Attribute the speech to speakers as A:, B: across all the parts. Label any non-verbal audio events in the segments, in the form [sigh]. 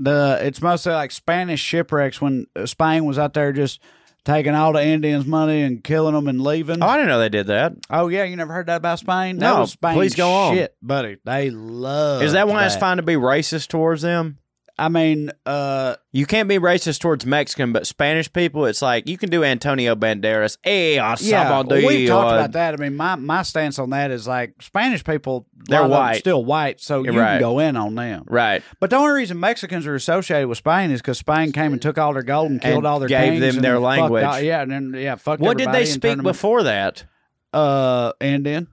A: The it's mostly like Spanish shipwrecks when Spain was out there just taking all the Indians' money and killing them and leaving.
B: Oh, I didn't know they did that.
A: Oh yeah, you never heard that about Spain? That
B: No,
A: was Spain
B: please go on.
A: Shit, buddy, they love.
B: Is that why it's fine to be racist towards them?
A: I mean, uh,
B: You can't be racist towards Mexican, but Spanish people, it's like you can do Antonio Banderas. Hey,
A: yeah,
B: asabado,
A: we talked
B: uh,
A: about that. I mean, my my stance on that is like Spanish people,
B: They're
A: lot of them
B: white.
A: still white, so you
B: Right.
A: can go in on them.
B: Right.
A: But the only reason Mexicans are associated with Spain is because Spain came and took all their gold and killed
B: And
A: all their
B: gave them their language.
A: all- yeah, and then yeah, fucked.
B: What did they speak before that?
A: Uh, Indian.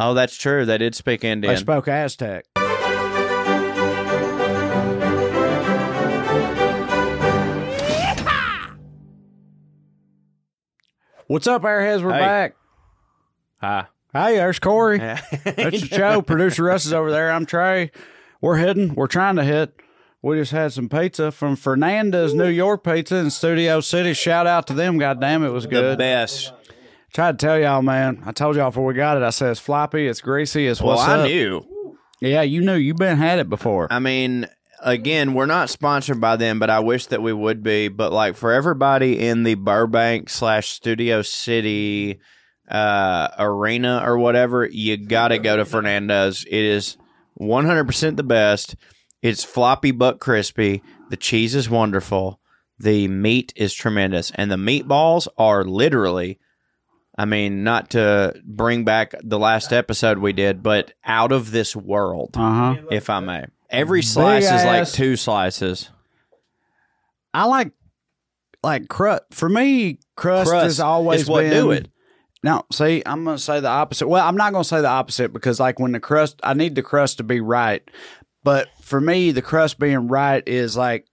B: Oh, that's true. They did speak Indian.
A: They spoke Aztec. What's up, Airheads? We're
B: Hey.
A: back.
B: Hi.
A: Hey, there's Corey. [laughs]
B: That's
A: That's show. Producer Russ is over there. I'm Trae. We're heading. We're trying to hit. We just had some pizza from Fernanda's New York Pizza in Studio City. Shout out to them. God damn, it was
B: the
A: good.
B: best.
A: Tried to tell y'all, man. I told y'all before we got it. I said it's floppy, it's greasy, it's
B: Well,
A: what's
B: I
A: up.
B: knew.
A: Yeah, you knew. You've been had it before.
B: I mean, again, we're not sponsored by them, but I wish that we would be. But like for everybody in the Burbank slash Studio City uh, arena or whatever, you got to go to Fernando's. It is 100% the best. It's floppy but crispy. The cheese is wonderful. The meat is tremendous. And the meatballs are literally, I mean, not to bring back the last episode we did, but out of this world
A: Uh huh.
B: if I may. Every slice is like two slices.
A: I like like crust. For me, crust,
B: Crust
A: has always
B: is what
A: been.
B: do it.
A: No, see, I'm gonna say the opposite. Well, I'm not gonna say the opposite because like when the crust, I need the crust to be right. But for me, the crust being right is like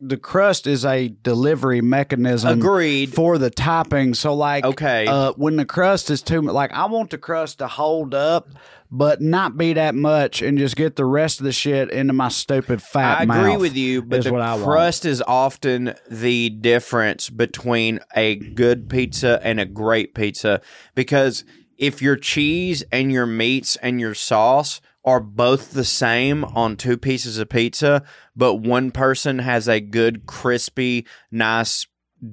A: the crust is a delivery mechanism.
B: Agreed.
A: for the topping. So like,
B: Okay.
A: uh, when the crust is too mu- like, I want the crust to hold up, but not be that much, and just get the rest of the shit into my stupid fat.
B: I agree with you, but the
A: what I want.
B: crust is often the difference between a good pizza and a great pizza because if your cheese and your meats and your sauce are both the same on two pieces of pizza, but one person has a good, crispy, nice,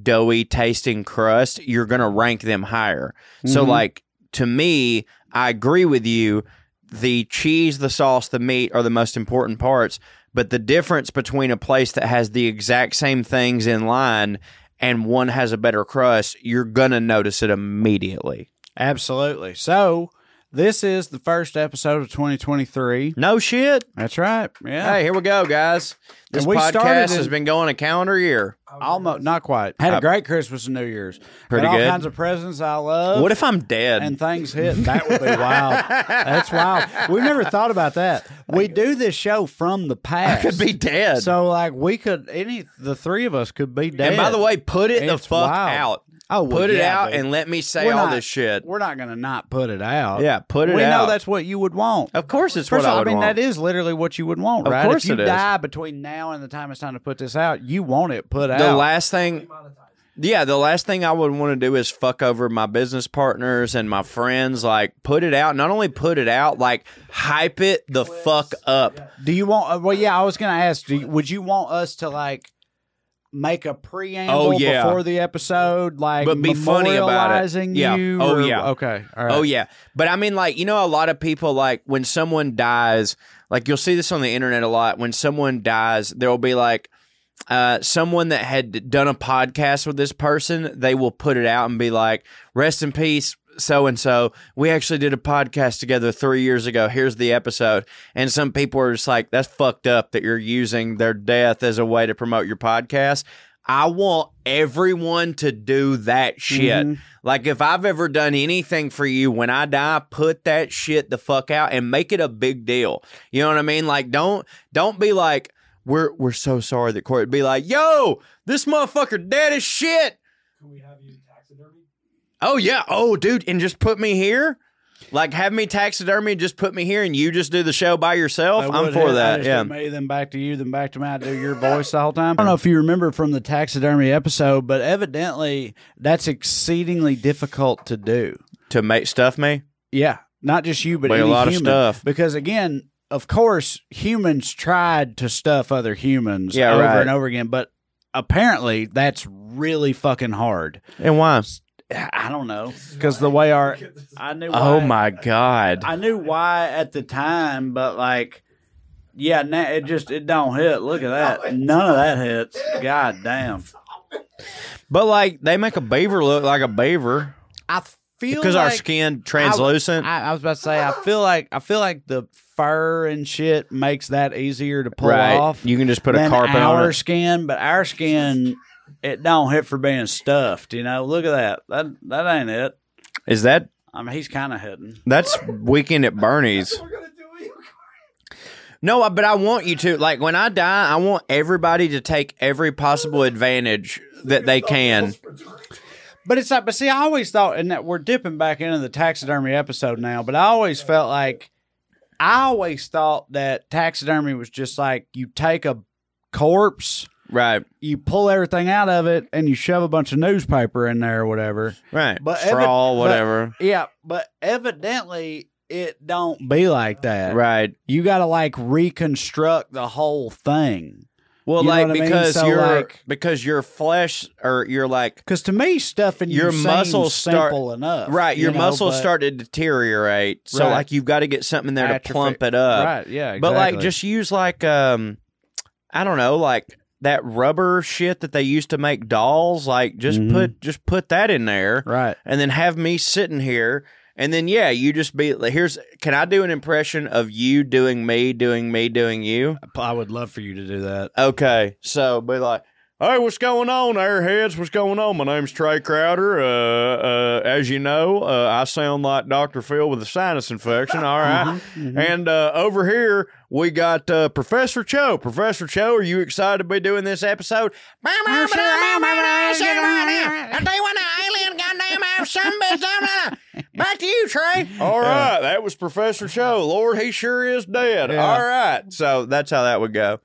B: doughy tasting crust, you're going to rank them higher. So,
A: Mhm.
B: like, to me, I agree with you. The cheese, the sauce, the meat are the most important parts. But the difference between a place that has the exact same things in line and one has a better crust, you're going to notice it immediately.
A: Absolutely. So this is the first episode of 2023.
B: No shit.
A: That's right. Yeah.
B: Hey, here we go, guys. This
A: And we started
B: podcast
A: in-
B: has been going a calendar year.
A: Almost not quite. Had a great Christmas and New Year's.
B: Pretty
A: Got all
B: good.
A: kinds of presents I love.
B: What if I'm dead?
A: and things hit? That would be wild. That's wild. We never thought about that. We do this show from the
B: I
A: past.
B: could be dead.
A: So like we could any the three of us could be dead.
B: and by the way, put it the
A: It's
B: fuck
A: wild.
B: out.
A: Oh well,
B: Put it
A: yeah,
B: out
A: dude.
B: and let me say
A: We're
B: all
A: not-
B: this shit.
A: We're not going to not put it out.
B: Yeah, put it out.
A: we
B: out.
A: know that's what you would want.
B: Of course, it's
A: First
B: what
A: of all,
B: I
A: I
B: would
A: mean
B: want.
A: that is literally what you would want,
B: Of
A: right?
B: course
A: if you
B: it is.
A: die between now and the time it's time to put this out, you want it put out.
B: the last thing yeah the last thing i would want to do is fuck over my business partners and my friends like put it out not only put it out like hype it the fuck up
A: do you want? Uh, well, yeah, I was going to ask. Do you, would you want us to like? Make a preamble
B: Oh, yeah.
A: before the episode, like
B: But be funny about it. Yeah. Oh,
A: or-
B: yeah.
A: Okay. All right.
B: oh yeah but i mean like you know a lot of people like when someone dies like you'll see this on the internet a lot when someone dies there will be like uh, someone that had done a podcast with this person, they will put it out and be like, "Rest in peace, so and so. We actually did a podcast together three years ago. Here's the episode." And some people are just like, "That's fucked up that you're using their death as a way to promote your podcast." I want everyone to do that shit.
A: Mhm.
B: Like if I've ever done anything for you when I die, put that shit the fuck out and make it a big deal. You know what I mean? Like don't don't be like, we're we're so sorry that Corey would be like, yo, this motherfucker dead as shit.
C: Can we have you taxidermy?
B: Oh yeah. Oh dude, and just put me here. Like have me taxidermy and just put me here and you just do the show by yourself.
A: I
B: I'm
A: would
B: for
A: have- I
B: that.
A: just
B: Yeah.
A: do me, then back to you, then back to me. I do your voice the whole time. I don't know if you remember from the taxidermy episode, but evidently that's exceedingly difficult to do.
B: To make stuff me.
A: Yeah, not just you, but
B: Like a
A: any
B: lot of
A: human.
B: stuff.
A: Because again, of course, humans tried to stuff other humans
B: Yeah,
A: over
B: right.
A: and over again, but apparently that's really fucking hard.
B: And why?
A: I don't know because the way our I knew.
B: Oh my god.
A: I knew why at the time, but like, yeah, now it just it don't hit. Look at that, none of that hits. God damn.
B: But like they make a beaver look like a beaver
A: I feel
B: because our skin translucent.
A: I, I was about to say, I feel like I feel like the fur and shit makes that easier to pull
B: right.
A: off.
B: You can just put a carpet
A: our
B: on our
A: skin, but our skin it don't hit for being stuffed. You know, look at that. That that ain't it.
B: Is that
A: I mean, he's kind of hitting.
B: that's weekend at Bernie's?
C: We're gonna do it.
B: No, but I want you to like when I die. I want everybody to take every possible advantage that they can.
A: But it's like, but see, I always thought, and that we're dipping back into the taxidermy episode now, but I always felt like, I always thought that taxidermy was just like you take a corpse,
B: Right,
A: you pull everything out of it, and you shove a bunch of newspaper in there or whatever.
B: right.
A: But
B: Straw,
A: evi- but-
B: whatever.
A: Yeah, but evidently it don't be like that.
B: right.
A: You got to like reconstruct the whole thing.
B: Well,
A: You
B: like
A: what I mean?
B: because
A: So,
B: your
A: like-
B: because your flesh or your like
A: Because to me, stuffing
B: Your muscles start-
A: simple enough.
B: right,
A: you
B: your
A: know,
B: muscles
A: but-
B: start to deteriorate. So
A: Right.
B: like you've got to get something in there to plump it up.
A: Right. Yeah.
B: But like just use like um I don't know, like that rubber shit that they used to make dolls, like just
A: Mhm.
B: put just put that in there
A: right.
B: and then have me sitting here and then yeah, you just be like, here's can I do an impression of you doing me, doing me, doing you?
A: I would love for you to do that.
B: Okay. So be like Hey, what's going on, airheads? What's going on? My name's Trae Crowder. Uh, uh, as you know, uh, I sound like Dr. Phil with a sinus infection. All right? And uh, over here, we got uh, Professor Cho. Professor Cho, are you excited to be doing this episode? Back to you, Trae. All right. That was Professor Cho. Lord, he sure is dead.
A: Yeah.
B: All right. So that's how that would go.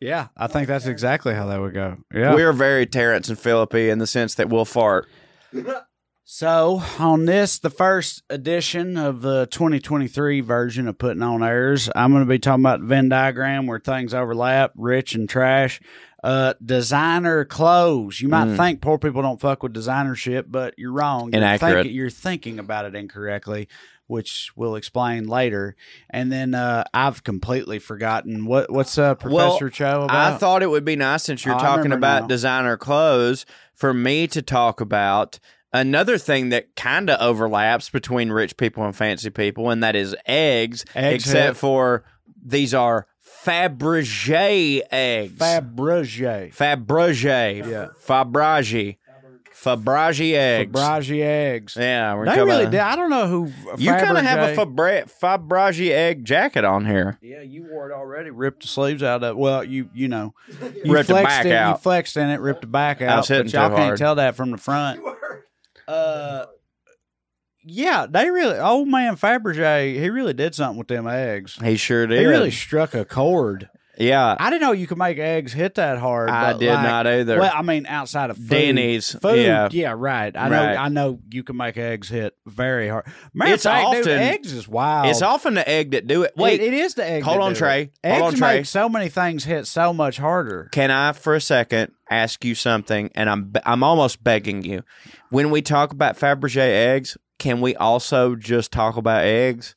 A: Yeah, I think that's exactly how that would go. Yeah.
B: We're very Terrance and Philippi in the sense that we'll fart. [laughs]
A: so on this, the first edition of the 2023 version of Putting on Airs, I'm going to be talking about the Venn diagram where things overlap, rich and trash. Uh, designer clothes. You might
B: Mm.
A: think poor people don't fuck with designer shit, but you're wrong. You're
B: Inaccurate.
A: thinking- you're thinking about it incorrectly, which we'll explain later. And then uh, I've completely forgotten what what's uh, Professor Cho about.
B: I thought it would be nice since you're
A: Oh,
B: talking about
A: now.
B: designer clothes for me to talk about another thing that kind of overlaps between rich people and fancy people, and that is eggs,
A: Eggs
B: except
A: hit.
B: for these are Fabergé eggs.
A: Fabergé.
B: Fabergé.
A: Yeah.
B: Fabergé. Fabergé eggs.
A: Fabergé eggs.
B: Yeah, we're
A: They really
B: about-
A: did. I don't know who.
B: You kind of have a
A: Fabergé-
B: Fabre- egg jacket on here.
A: Yeah, you wore it already. Ripped the sleeves out of. Well, you you know, [laughs] you
B: Ripped the
A: flexed
B: back
A: in, You
B: out.
A: flexed in it, ripped the back out.
B: I was hitting
A: but y'all
B: too
A: can't tell that from the front. Uh, yeah, they really. Old man Fabergé, he really did something with them eggs.
B: He sure did.
A: He really struck a chord.
B: Yeah.
A: I didn't know you could make eggs hit that hard.
B: I did
A: like-
B: not either.
A: Well, I mean, outside of food.
B: Denny's,
A: food.
B: yeah.
A: right. I
B: Right.
A: know. I know you can make eggs hit very hard. Man,
B: It's
A: of fact, dude,
B: often-
A: eggs is wild.
B: It's often the egg that do it. Wait,
A: It- it is the egg.
B: hold
A: that
B: on, Trae.
A: It.
B: Hold
A: Eggs
B: on, Trae.
A: make so many things hit so much harder.
B: can I for a second ask you something? And I'm I'm almost begging you. When we talk about Fabergé eggs, can we also just talk about eggs?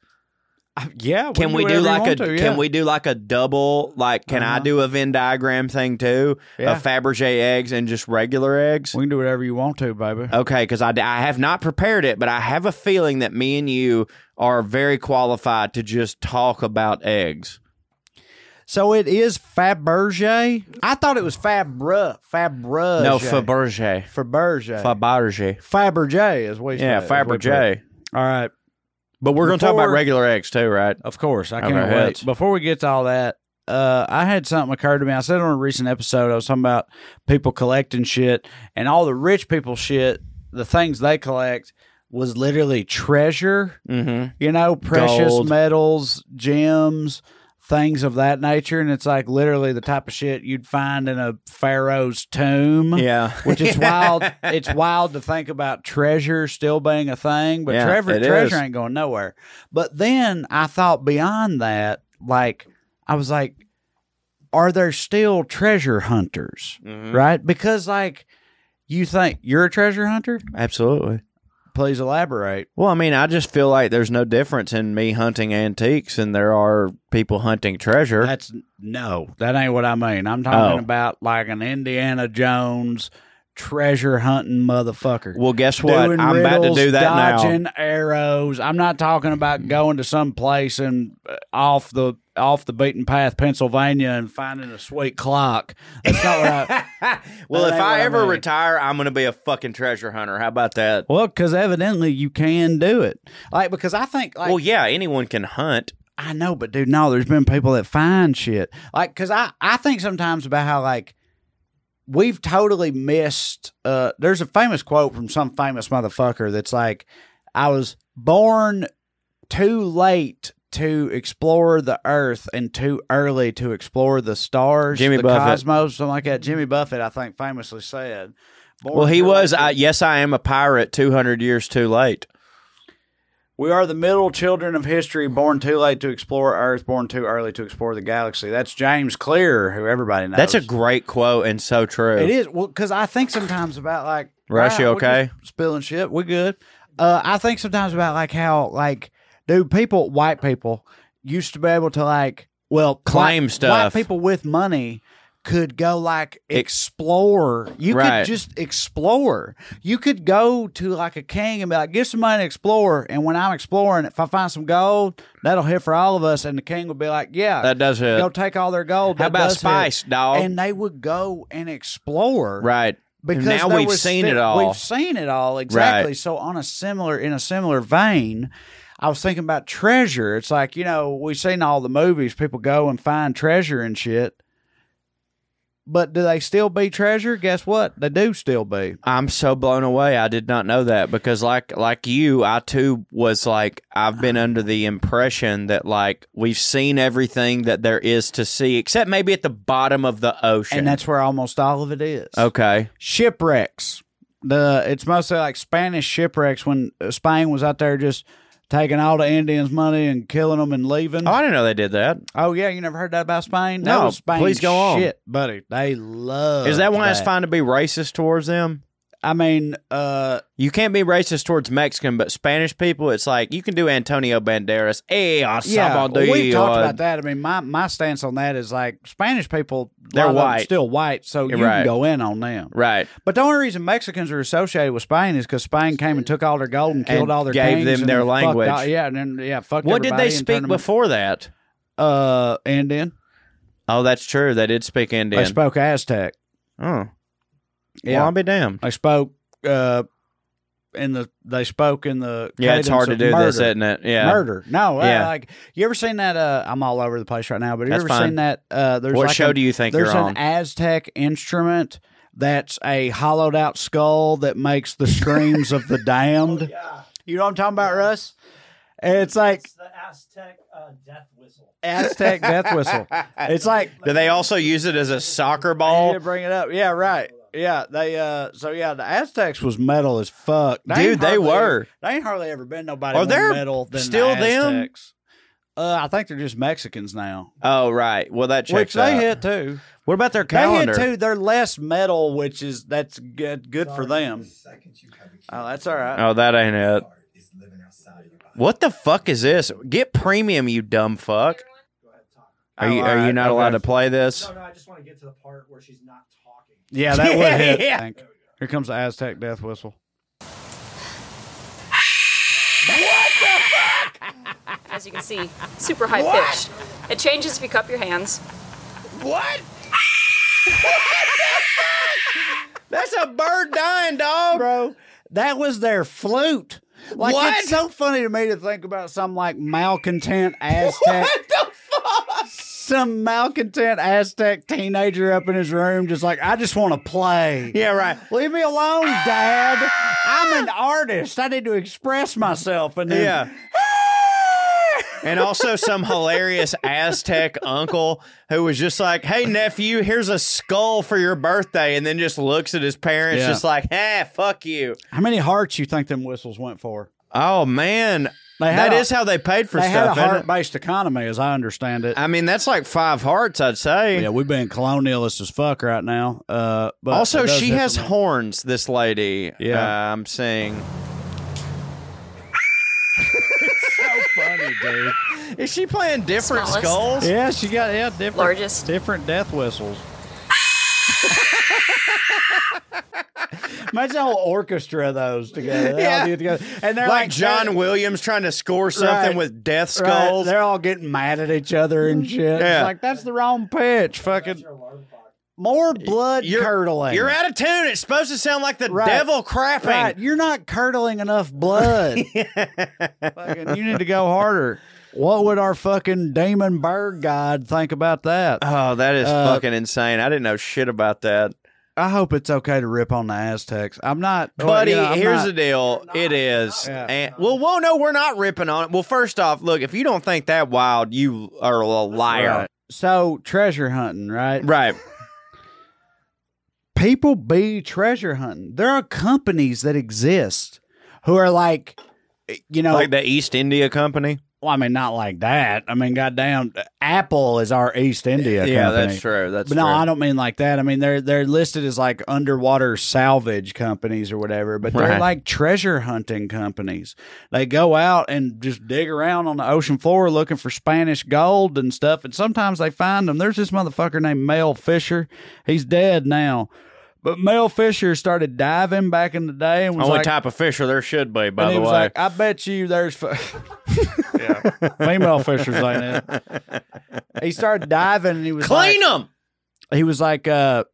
A: Yeah.
B: Can we do like a
A: to, yeah.
B: can we do like a double like can I
A: Uh-huh.
B: do a Venn diagram thing too
A: Yeah.
B: of Fabergé eggs and just regular eggs?
A: We can do whatever you want to, baby.
B: Okay, because I, I have not prepared it, but I have a feeling that me and you are very qualified to just talk about eggs.
A: So it is Fabergé. I thought it was Fabra. Fabergé.
B: No, Fabergé.
A: Fabergé.
B: Fabergé.
A: Fabergé is what you
B: Yeah,
A: say, is what you
B: Fabergé.
A: All right.
B: But we're going to talk about regular eggs too, right?
A: Of course. I can't
B: Okay,
A: wait. Before we get to all that, uh, I had something occur to me. I said on a recent episode, I was talking about people collecting shit, and all the rich people shit, the things they collect was literally treasure.
B: Mm-hmm.
A: You know, precious
B: Gold.
A: metals, gems, things of that nature, and it's like literally the type of shit you'd find in a pharaoh's tomb.
B: Yeah.
A: Which is [laughs] wild. It's wild to think about treasure still being a thing, but
B: Yeah,
A: treasure, treasure
B: is.
A: ain't going nowhere. But then I thought beyond that, like I was like, are there still treasure hunters?
B: Mhm.
A: Right? Because like you think you're a treasure hunter?
B: Absolutely.
A: Please elaborate.
B: Well, I mean, I just feel like there's no difference in me hunting antiques and there are people hunting treasure.
A: That's no, that ain't what I mean. I'm talking
B: Oh.
A: about like an Indiana Jones treasure hunting motherfucker.
B: well, guess what?
A: Doing
B: I'm about to
A: riddles,
B: do that now.
A: dodging arrows. I'm not talking about going to some place and uh, off the off the beaten path, Pennsylvania, and finding a sweet clock. That's not what I. [laughs]
B: Well, if I
A: what I
B: ever
A: mean.
B: retire, I'm going to be a fucking treasure hunter. How about that?
A: Well, because evidently you can do it. Like because I think like
B: well, yeah, anyone can hunt.
A: I know, but dude, no, there's been people that find shit. Like, cause I, I think sometimes about how like we've totally missed uh there's a famous quote from some famous motherfucker that's like, I was born too late to explore the earth and too early to explore the stars,
B: Jimmy
A: the
B: Buffett.
A: cosmos, something like that. Jimmy Buffett, I think, famously said.
B: Well, he was. I, yes, I am a pirate. Two hundred years too late.
A: We are the middle children of history, born too late to explore Earth, born too early to explore the galaxy. That's James Clear, who everybody knows.
B: That's a great quote and so true.
A: It is well because I think sometimes about like
B: you
A: "Wow,
B: okay?"
A: spilling shit. We good. Uh, I think sometimes about like how like dude, people, white people used to be able to like well
B: Claim
A: white,
B: stuff.
A: White people with money could go like explore. You
B: Right.
A: could just explore. You could go to like a king and be like, "Give some money to explore." And when I'm exploring, if I find some gold, that'll hit for all of us. And the king would be like, "Yeah,
B: That does hit.
A: go take all their gold."
B: How
A: That
B: about
A: does hit."
B: spice, dog?
A: And they would go and explore,
B: right.
A: because
B: now we've seen it all.
A: We've seen it all exactly.
B: Right.
A: So on a similar in a similar vein, I was thinking about treasure. It's like you know we've seen all the movies. People go and find treasure and shit. But do they still be treasure? Guess what? They do still be.
B: I'm so blown away. I did not know that because like like you, I too was like I've been under the impression that like we've seen everything that there is to see except maybe at the bottom of the ocean.
A: And that's where almost all of it is.
B: okay.
A: Shipwrecks. The it's mostly like Spanish shipwrecks when uh, Spain was out there just taking all the Indians' money and killing them and leaving.
B: Oh, I didn't know they did that.
A: Oh yeah, you never heard that about Spain? That
B: No,
A: was Spain
B: please go on.
A: Shit, buddy, they love.
B: Is that why it's fine to be racist towards them?
A: I mean, uh,
B: You can't be racist towards Mexican, but Spanish people, it's like you can do Antonio Banderas. Hey,
A: yeah,
B: sabado,
A: we talked about that. I mean, my my stance on that is like Spanish people,
B: They're
A: lot of them
B: white.
A: still white, so
B: You're right.
A: can go in on them.
B: Right.
A: But the only reason Mexicans are associated with Spain is because Spain came and took all their gold and killed
B: And
A: all their
B: gave them their language.
A: all- yeah, and then yeah, fuck.
B: What did they speak before that?
A: Uh, Indian.
B: Oh, that's true. They did speak Indian.
A: They spoke Aztec.
B: oh,
A: Yeah,
B: well, I'll be damned.
A: they spoke. Uh, in the they spoke in the
B: Yeah, it's hard to do
A: of
B: this,
A: murder.
B: isn't it? Yeah.
A: murder. No, uh,
B: Yeah.
A: like you ever seen that? Uh, I'm all over the place right now, but you
B: That's
A: ever
B: fine.
A: seen that? Uh, there's
B: What
A: like
B: show
A: a-
B: do you think
A: there's
B: you're on?
A: an Aztec instrument that's a hollowed out skull that makes the screams of the [laughs] damned.
C: Yeah.
A: You know what I'm talking about, Russ? It's like
C: It's the Aztec uh, death whistle.
A: Aztec death whistle. [laughs] It's like
B: Do they also use it as a soccer ball?
A: need bring it up. Yeah, right. Yeah, they uh so yeah, the Aztecs was metal as fuck. They
B: Dude,
A: ain't
B: they were.
A: They ain't hardly ever been nobody
B: Are
A: more
B: there
A: metal than
B: still
A: the
B: them?
A: Aztecs. Uh, I think they're just Mexicans now.
B: Oh, right. Well, that checks
A: Which
B: checks
A: they
B: out.
A: hit too.
B: What about their calendar?
A: They hit too. They're less metal, which is that's good good for them. Oh, that's all right.
B: Oh, that ain't it. What the fuck is this? Get premium, you dumb fuck.
C: Go ahead, talk.
B: Are you are you not allowed to play this?
C: No, no, I just want to get to the part where she's not talking.
A: Yeah, that would hit. [laughs]
B: Yeah.
A: I think. Here comes the Aztec death whistle. What?
D: As you can see, super high pitched. It changes if you cup your hands.
B: What? [laughs] That's a bird dying, dog.
A: Bro, that was their flute. Like
B: What?
A: it's so funny to me to think about some like malcontent Aztec some malcontent Aztec teenager up in his room, just like, I just want to play.
B: Yeah, right.
A: Leave me alone, Dad. I'm an [laughs] artist. I need to express myself. And then,
B: Yeah. And also some hilarious Aztec uncle who was just like, "Hey nephew, here's a skull for your birthday," and then just looks at his parents,
A: Yeah.
B: just like, "Ah, fuck you."
A: how many hearts you think them whistles went for?
B: Oh man, that
A: a-
B: is how they paid for
A: they had a
B: stuff. isn't it?
A: heart-based economy, as I understand it.
B: I mean, that's like five hearts, I'd say.
A: yeah, we've been colonialist as fuck right now. Uh, but
B: also, she has
A: from-
B: horns. This lady,
A: Yeah.
B: uh, I'm seeing.
A: It's [laughs] so funny, dude.
B: Is she playing different
D: Smallest.
B: skulls?
A: Yeah, she got yeah different
D: Largest.
A: different death whistles. [laughs] Imagine a whole orchestra of those together. They all
B: Yeah.
A: do it together. And they're
B: Like
A: like,
B: John
A: they're-
B: Williams trying to score something
A: Right.
B: with death
A: right,
B: skulls.
A: they're all getting mad at each other and shit.
B: Yeah.
A: It's like that's the wrong pitch. Fucking more blood
B: You're-
A: curdling.
B: You're out of tune. It's supposed to sound like the
A: Right.
B: devil crapping.
A: right. You're not curdling enough blood. [laughs] fucking, you need to go harder. What would our fucking Damon bird god think about that?
B: Oh, that is
A: Uh,
B: fucking insane. I didn't know shit about that.
A: I hope it's okay to rip on the Aztecs. I'm not, well,
B: Buddy,
A: you know, I'm
B: here's
A: not-
B: the deal. It is.
A: Yeah.
B: And, well, whoa, no, we're not ripping on it. Well, first off, look, if you don't think that wild, you are a liar.
A: Right. So treasure hunting, right?
B: Right.
A: People be treasure hunting. There are companies that exist who are like, you know,
B: Like the East India Company.
A: Well, I mean, not like that. I mean, goddamn, Apple is our East India
B: Yeah,
A: company.
B: that's true. That's
A: But
B: true.
A: no, I don't mean like that. I mean they're they're listed as like underwater salvage companies or whatever, but they're
B: Right.
A: like treasure hunting companies. They go out and just dig around on the ocean floor looking for Spanish gold and stuff, and sometimes they find them. There's this motherfucker named Mel Fisher. He's dead now. But Mel Fisher started diving back in the day and was
B: Only
A: like,
B: type of fisher there should be, by
A: and
B: the
A: he was
B: way.
A: like, I bet you there's f- [laughs] yeah, female fishers ain't it. He started diving and he was like,
B: Clean them.
A: he was like, uh,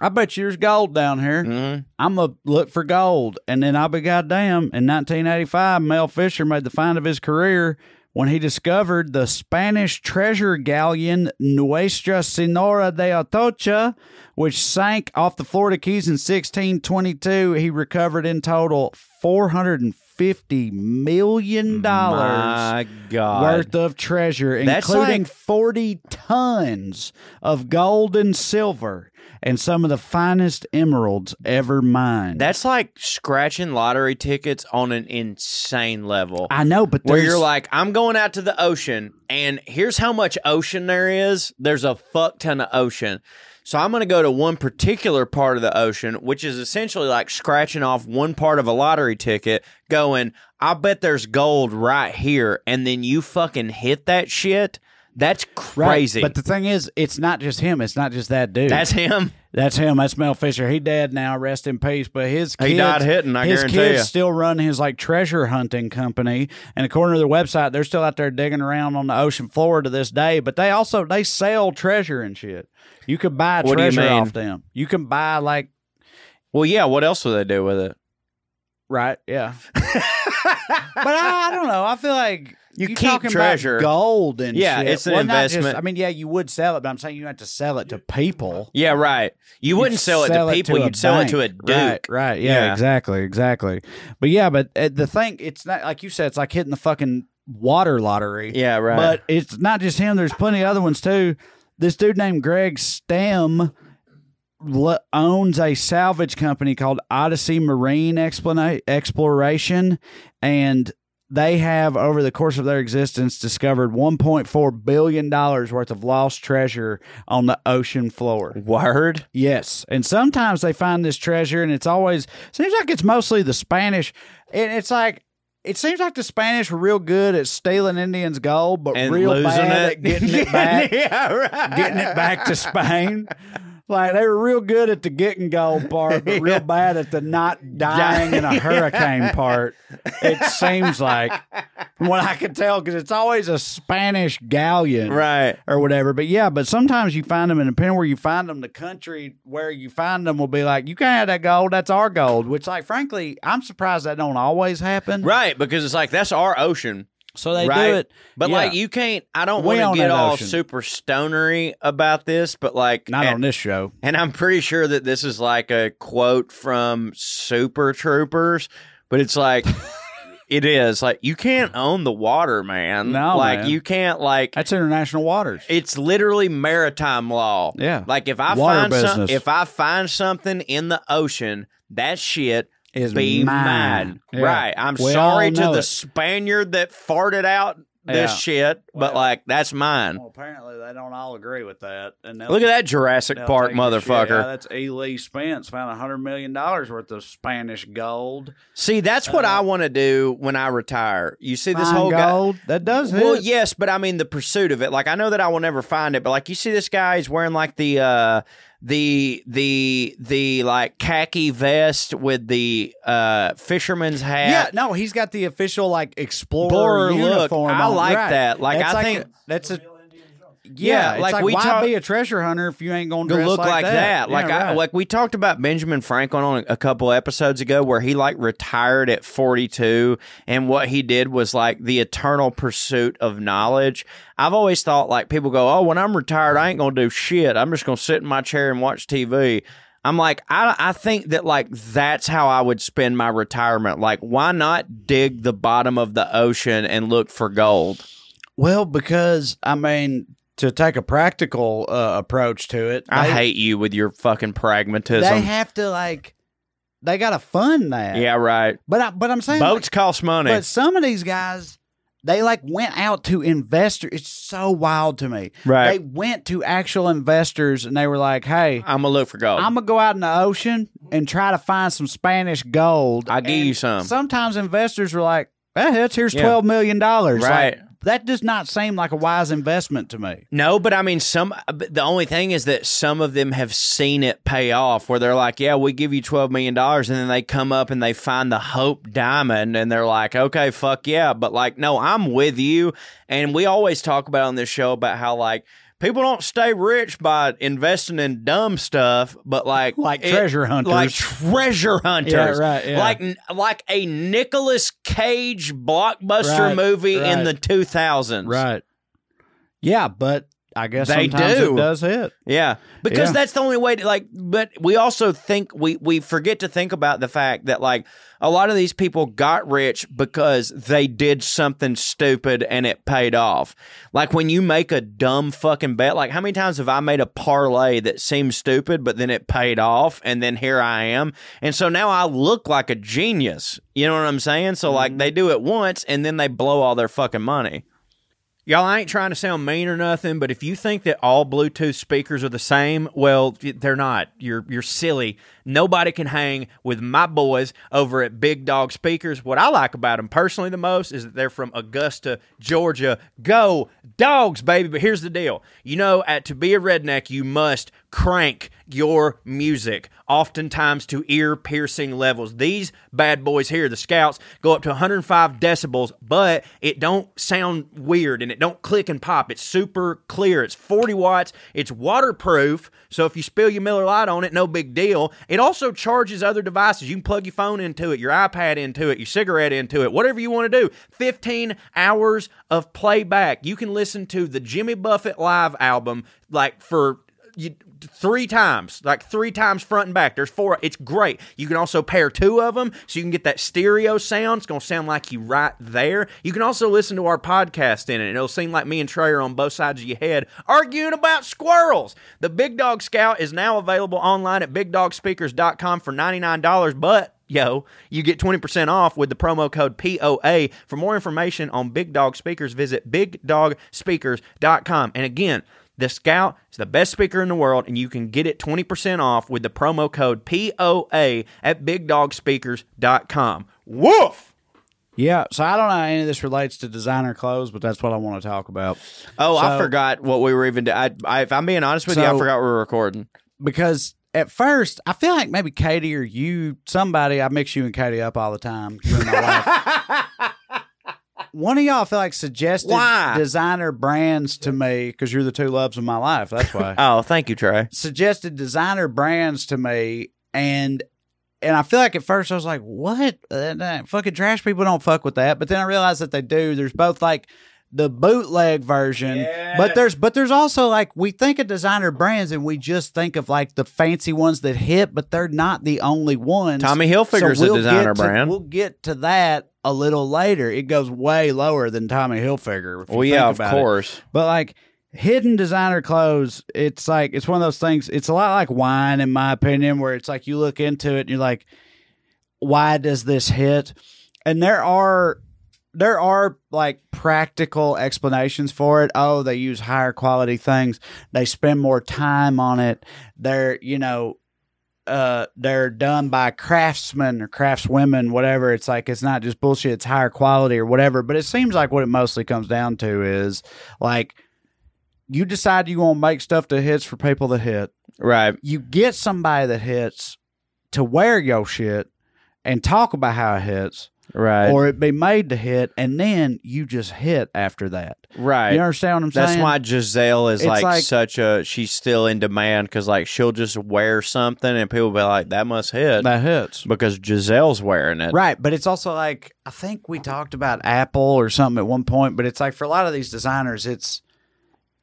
A: I bet you there's gold down here.
B: Mhm.
A: I'm going to look for gold. And then I'll be goddamn. In 1985, Mel Fisher made the find of his career when he discovered the Spanish treasure galleon Nuestra Senora de Atocha, which sank off the Florida Keys in 1622. He recovered in total $450 million worth of treasure,
B: That's
A: including
B: like-
A: 40 tons of gold and silver and some of the finest emeralds ever mined.
B: That's like scratching lottery tickets on an insane level.
A: I know, but
B: where you're like, I'm going out to the ocean, and here's how much ocean there is. There's a fuck ton of ocean. So I'm going to go to one particular part of the ocean, which is essentially like scratching off one part of a lottery ticket, going, I bet there's gold right here. And then you fucking hit that shit. That's
A: Right,
B: crazy.
A: But the thing is, it's not just him. It's not just that dude.
B: That's him.
A: That's him. That's Mel Fisher. He dead now. Rest in peace. But his kids,
B: He died hitting, I
A: his kids
B: ya.
A: still run his like treasure hunting company. And according to their website, they're still out there digging around on the ocean floor to this day. But they also they sell treasure and shit. You could buy
B: What you
A: treasure off them. You can buy like
B: Well, yeah. What else would they do with it?
A: right, yeah. [laughs] but I, I don't know. I feel like
B: You
A: you
B: keep treasure.
A: gold and
B: Yeah,
A: shit.
B: it's an
A: Well, not just-
B: investment.
A: I mean, yeah, you would sell it, but I'm saying you have to sell it to people.
B: Yeah, right. You wouldn't
A: You'd
B: sell it to people.
A: a
B: You'd sell it to a
A: bank.
B: dude.
A: Right, right. Yeah,
B: Yeah.
A: exactly, exactly. But yeah, but uh, the thing, it's not like you said. It's like hitting the fucking water lottery.
B: Yeah, right.
A: But it's not just him. There's plenty of other ones too. This dude named Greg Stemm owns a salvage company called Odyssey Marine Explana- Exploration, and they have over the course of their existence discovered 1.4 billion dollars worth of lost treasure on the ocean floor.
B: Word.
A: Yes, and sometimes they find this treasure, and it's always seems like it's mostly the Spanish, and it's like it seems like the Spanish were real good at stealing Indians' gold, but
B: And
A: real bad
B: it.
A: at getting it [laughs] back,
B: yeah, right.
A: getting it back to Spain. [laughs] Like they were real good at the getting gold [laughs] part, but real bad at the not dying in a hurricane [laughs] part. It seems like, from what I can tell, because it's always a Spanish galleon,
B: Right.
A: or whatever. But yeah, but sometimes you find them, and depending where you find them, the country where you find them will be like, you can't have that gold. That's our gold. Which, like, frankly, I'm surprised that don't always happen.
B: Right, because it's like that's our ocean.
A: So they
B: right?
A: do it.
B: But
A: yeah.
B: like you can't I don't want to get all
A: ocean.
B: super stonery about this, but like
A: not
B: and,
A: on this show.
B: and I'm pretty sure that this is like a quote from Super Troopers, but it's like [laughs] it is like you can't own the water, man.
A: No,
B: like
A: man.
B: you can't like
A: That's international waters.
B: it's literally maritime law.
A: Yeah.
B: Like if I
A: Water
B: find some, if I find something in the ocean, that shit
A: Is
B: be
A: mine.
B: mine.
A: Yeah.
B: Right. I'm
A: We
B: sorry to the
A: it.
B: Spaniard that farted out this
A: Yeah.
B: shit, but
A: Well-
B: like that's mine.
A: Well, apparently they don't all agree with that. And
B: Look at that Jurassic Park
A: take your shit.
B: motherfucker.
A: Yeah, that's E. Lee Spence found a hundred million dollars worth of Spanish gold.
B: See, that's what
A: Uh,
B: I want to do when I retire. You see this whole guy.
A: gold that does
B: Well, yes, but I mean the pursuit of it. Like I know that I will never find it, but like you see this guy, he's wearing like the uh the the the like khaki vest with the uh fisherman's hat.
A: Yeah, no, he's got the official like explorer
B: Explorer look.
A: uniform.
B: I
A: on.
B: like
A: Right.
B: that. Like,
A: That's
B: I think-
A: that's a
B: Yeah,
A: yeah.
B: Like,
A: like,
B: we
A: why
B: talk-
A: be a treasure hunter if you ain't gonna
B: look like, that.
A: Yeah,
B: Like I,
A: right.
B: like we talked about Benjamin Franklin on a couple episodes ago, where he like retired at forty two, and what he did was like the eternal pursuit of knowledge. I've always thought like people go, oh, when I'm retired, I ain't gonna do shit. I'm just gonna sit in my chair and watch TV. I'm like, I, I think that like that's how I would spend my retirement. Like, why not dig the bottom of the ocean and look for gold?
A: Well, because I mean, to take a practical uh, approach to it,
B: I
A: they-
B: hate you with your fucking pragmatism.
A: They have to like, they got to fund that.
B: yeah, right.
A: but I, but I'm saying
B: Boats cost money.
A: But some of these guys, they like went out to investors. It's so wild to me.
B: Right.
A: They went to actual investors and they were like, "Hey,
B: I'm gonna look for gold.
A: I'm gonna go out in the ocean and try to find some Spanish gold."
B: I'll give
A: And
B: you some.
A: Sometimes investors were like, "Hey, that's here's
B: Yeah.
A: twelve million dollars."
B: Right.
A: That does not seem like a wise investment to me.
B: no, but I mean, some. The only thing is that some of them have seen it pay off, where they're like, "Yeah, we give you twelve million dollars," and then they come up and they find the Hope Diamond, and they're like, "Okay, fuck yeah," but like, no, I'm with you. And we always talk about on this show about how like. People don't stay rich by investing in dumb stuff, but like [laughs]
A: Like treasure hunters.
B: like treasure hunters,
A: Yeah, right, yeah.
B: Like like a Nicolas Cage blockbuster
A: Right,
B: movie in the two thousands, right?
A: Yeah, but I guess
B: They do.
A: it does hit.
B: Yeah, because
A: Yeah.
B: that's the only way to like. But we also think we we forget to think about the fact that like a lot of these people got rich because they did something stupid and it paid off. Like when you make a dumb fucking bet. Like how many times have I made a parlay that seemed stupid but then it paid off and then here I am and so now I look like a genius. You know what I'm saying? So like mm-hmm. they do it once and then they blow all their fucking money. Y'all, I ain't trying to sound mean or nothing, but if you think that all Bluetooth speakers are the same, well, they're not. You're you're silly. Nobody can hang with my boys over at Big Dog Speakers. What I like about them personally the most is that they're from Augusta, Georgia. Go dogs, baby! But here's the deal: you know, at to be a redneck, you must crank your music, oftentimes to ear piercing levels. These bad boys here, the Scouts, go up to 105 decibels, but it don't sound weird and it don't click and pop. It's super clear. It's 40 watts. It's waterproof, so if you spill your Miller Lite on it, no big deal. It also charges other devices. You can plug your phone into it, your iPad into it, your cigarette into it, whatever you want to do. 15 hours of playback. You can listen to the Jimmy Buffett live album like for you, three times, like three times front and back. There's four. It's great. You can also pair two of them so you can get that stereo sound. It's going to sound like you right there. You can also listen to our podcast in it. It'll seem like me and Trae are on both sides of your head arguing about squirrels. The Big Dog Scout is now available online at bigdogspeakers.com for $99, but Yo, you get 20% off with the promo code POA. For more information on Big Dog Speakers, visit bigdogspeakers.com. And again, the Scout is the best speaker in the world, and you can get it 20% off with the promo code POA at bigdogspeakers.com. Woof!
A: Yeah, so I don't know how any of this relates to designer clothes, but that's what I want to talk about.
B: Oh, I forgot what we were even doing. I, I, if I'm being honest with you, I forgot we were recording.
A: because at first I feel like maybe Katie or you, somebody, I mix you and Katie up all the time. [laughs] you and my wife. One of y'all I feel like suggested
B: Why?
A: designer brands to me because you're the two loves of my life. That's why [laughs]
B: Oh, thank you, Trae.
A: suggested designer brands to me, and and I feel like at first I was like, what? Uh, fucking trash people don't fuck with that. But then I realized that they do. There's both like the bootleg version, but there's but there's also like we think of designer brands and we just think of like the fancy ones that hit, but they're not the only ones.
B: Tommy Hilfiger's a
A: we'll
B: designer
A: to-
B: brand.
A: We'll get to that a little later. It goes way lower than Tommy Hilfiger. if you
B: Well, yeah,
A: think
B: of
A: about it.
B: course.
A: But like hidden designer clothes, it's like it's one of those things. It's a lot like wine, in my opinion, where it's like you look into it and you're like, why does this hit? And there are there are like practical explanations for it. Oh, they use higher quality things. They spend more time on it. They're you know. Uh, they're done by craftsmen or craftswomen, whatever. It's like it's not just bullshit. It's higher quality or whatever. But it seems like what it mostly comes down to is like you decide you want to make stuff that hits for people that hit.
B: Right.
A: You get somebody that hits to wear your shit and talk about how it hits,
B: right?
A: Or it be made to hit, and then you just hit after that,
B: right?
A: You understand what I'm saying?
B: That's why Gisele is like,
A: like-
B: such a she's still in demand because like she'll just wear something and people be like that must hit
A: that hits.
B: because Gisele's wearing it.
A: Right, but it's also like I think we talked about Apple or something at one point, but it's like for a lot of these designers, it's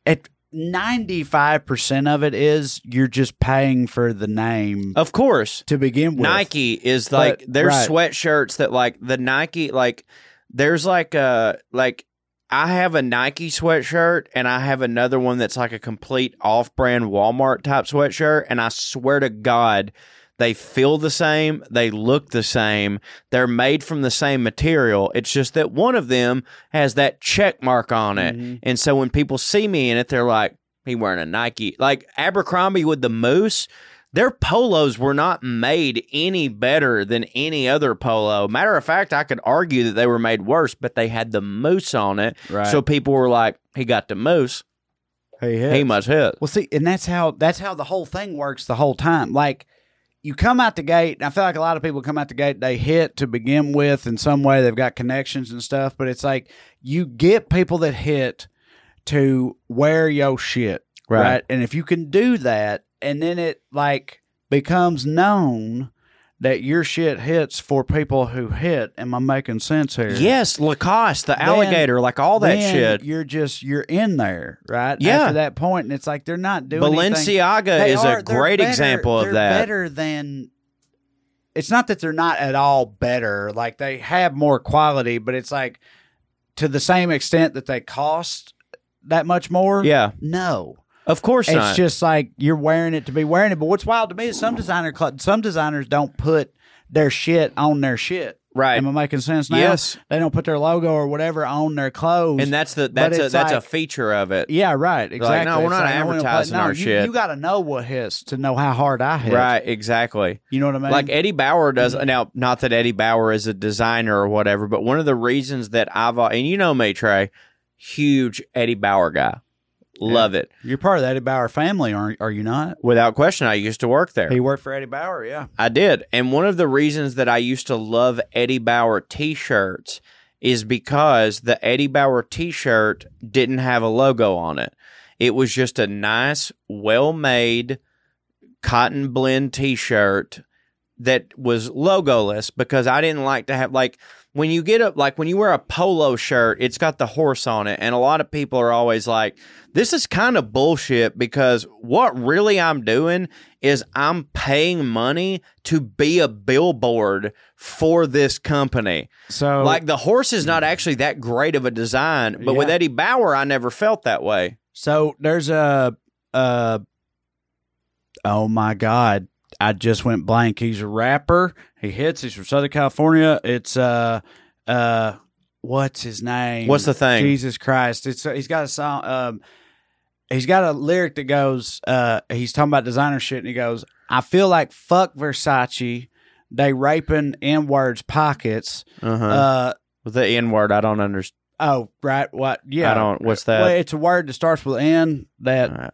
A: it 95% of it is you're just paying for the name
B: Of course.
A: to begin with.
B: Nike is like
A: But-
B: there's
A: right.
B: sweatshirts that like the Nike like there's like a like I have a Nike sweatshirt and I have another one that's like a complete off-brand Walmart type sweatshirt and I swear to God they feel the same, they look the same, they're made from the same material. It's just that one of them has that check mark on it.
A: Mhm.
B: And so when people see me in it they're like he wearing a Nike. Like Abercrombie with the moose, their polos were not made any better than any other polo. Matter of fact, I could argue that they were made worse, but they had the moose on it.
A: Right.
B: So people were like, he got the moose.
A: He hits.
B: He must hit.
A: Well, see, and that's how that's how the whole thing works the whole time. Like you come out the gate, and I feel like a lot of people come out the gate, they hit to begin with in some way. They've got connections and stuff, but it's like you get people that hit to wear your shit,
B: Right.
A: right? And if you can do that, and then it like becomes known that your shit hits for people who hit. Am I making sense here?
B: Yes, Lacoste, the
A: Then-
B: alligator, like all that shit.
A: You're just you're in there, right?
B: Yeah.
A: After that point, and it's like they're not doing anything.
B: Balenciaga is
A: are-
B: a great
A: better-
B: example of that.
A: Better than. It's not that they're not at all better. Like they have more quality, but it's like to the same extent that they cost that much more.
B: Yeah,
A: No,
B: of course
A: it's
B: not.
A: just like you're wearing it to be wearing it. But what's wild to me is some designer some designers don't put their shit on their shit.
B: right.
A: Am I making sense now?
B: Yes.
A: They don't put their logo or whatever on their clothes.
B: and that's the that's a that's a feature of it.
A: Yeah, right.
B: like,
A: Exactly.
B: no, we're not
A: like, I wanna play-
B: advertising
A: no,
B: our
A: you,
B: shit.
A: You got to know what hits to know how hard I hit.
B: Right, exactly.
A: You know what I mean?
B: Like Eddie Bauer does now. Not that Eddie Bauer is a designer or whatever, but one of the reasons that I've and you know me, Trae, huge Eddie Bauer guy, love it
A: You're part of the Eddie Bauer family, are are you not?
B: without question. I used to work there.
A: He worked for Eddie Bauer. Yeah.
B: I did, and one of the reasons that I used to love Eddie Bauer T-shirts is because the Eddie Bauer T-shirt didn't have a logo on it. It was just a nice, well-made cotton blend T-shirt that was logoless because I didn't like to have like when you get up like when you wear a polo shirt, it's got the horse on it, and a lot of people are always like, "This is kind of bullshit." Because what really I'm doing is I'm paying money to be a billboard for this company.
A: So
B: Like the horse is not actually that great of a design, but with Eddie Bauer, I never felt that way.
A: so there's a uh oh my god. I just went blank. He's a rapper. He hits. He's from Southern California. It's uh uh what's his name?
B: What's the thing?
A: Jesus Christ. It's he's got a song um he's got a lyric that goes uh he's talking about designer shit and he goes, I feel like fuck Versace. They raping N words pockets.
B: Uh-huh.
A: Uh
B: with the N word, I don't understand.
A: oh right what yeah
B: I don't. What's that?
A: Well, it's a word that starts with N that.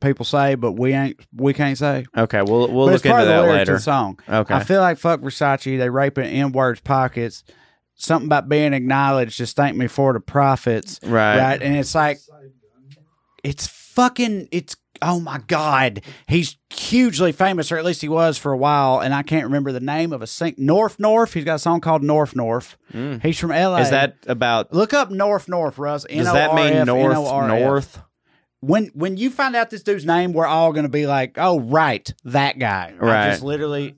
A: People say, but we ain't we can't say.
B: Okay, we'll we'll
A: but
B: look into that later.
A: the song.
B: Okay.
A: I feel like fuck Versace. They raping in words pockets. Something about being acknowledged. Just thank me for the profits.
B: right.
A: Right. And it's like it's fucking it's oh my god, he's hugely famous, or at least he was for a while, and I can't remember the name of a sing. North North. He's got a song called North North. He's from L.A.
B: Mm. Is that about?
A: look up North North, Russ?
B: Does that mean north north?
A: When when you find out this dude's name, we're all going to be like, oh right, that guy. I
B: Right.
A: just literally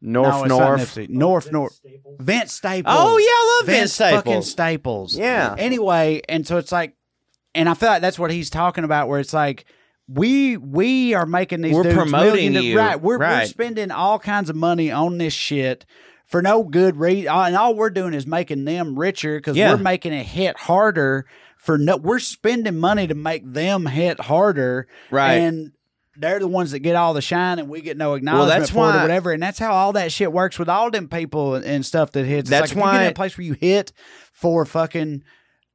B: North
A: no,
B: north.
A: North North.
C: Staples.
A: Vince Staples.
B: Oh yeah, I love Vince,
A: fucking
B: Staples.
A: Staples.
B: Yeah.
A: Anyway, and so it's like, and I feel like that's what he's talking about, where it's like. We we are making these
B: We're promoting
A: million-
B: you.
A: right? We're, we're spending all kinds of money on this shit for no good reason, and all we're doing is making them richer because
B: Yeah.
A: we're making it hit harder for no. We're spending money to make them hit harder,
B: Right.
A: And they're the ones that get all the shine, and we get no acknowledgement well,
B: that's
A: for it or
B: why-
A: whatever. And that's how all that shit works with all them people and, and stuff that hits. It's
B: That's
A: like you
B: why-
A: get in a place where you hit for fucking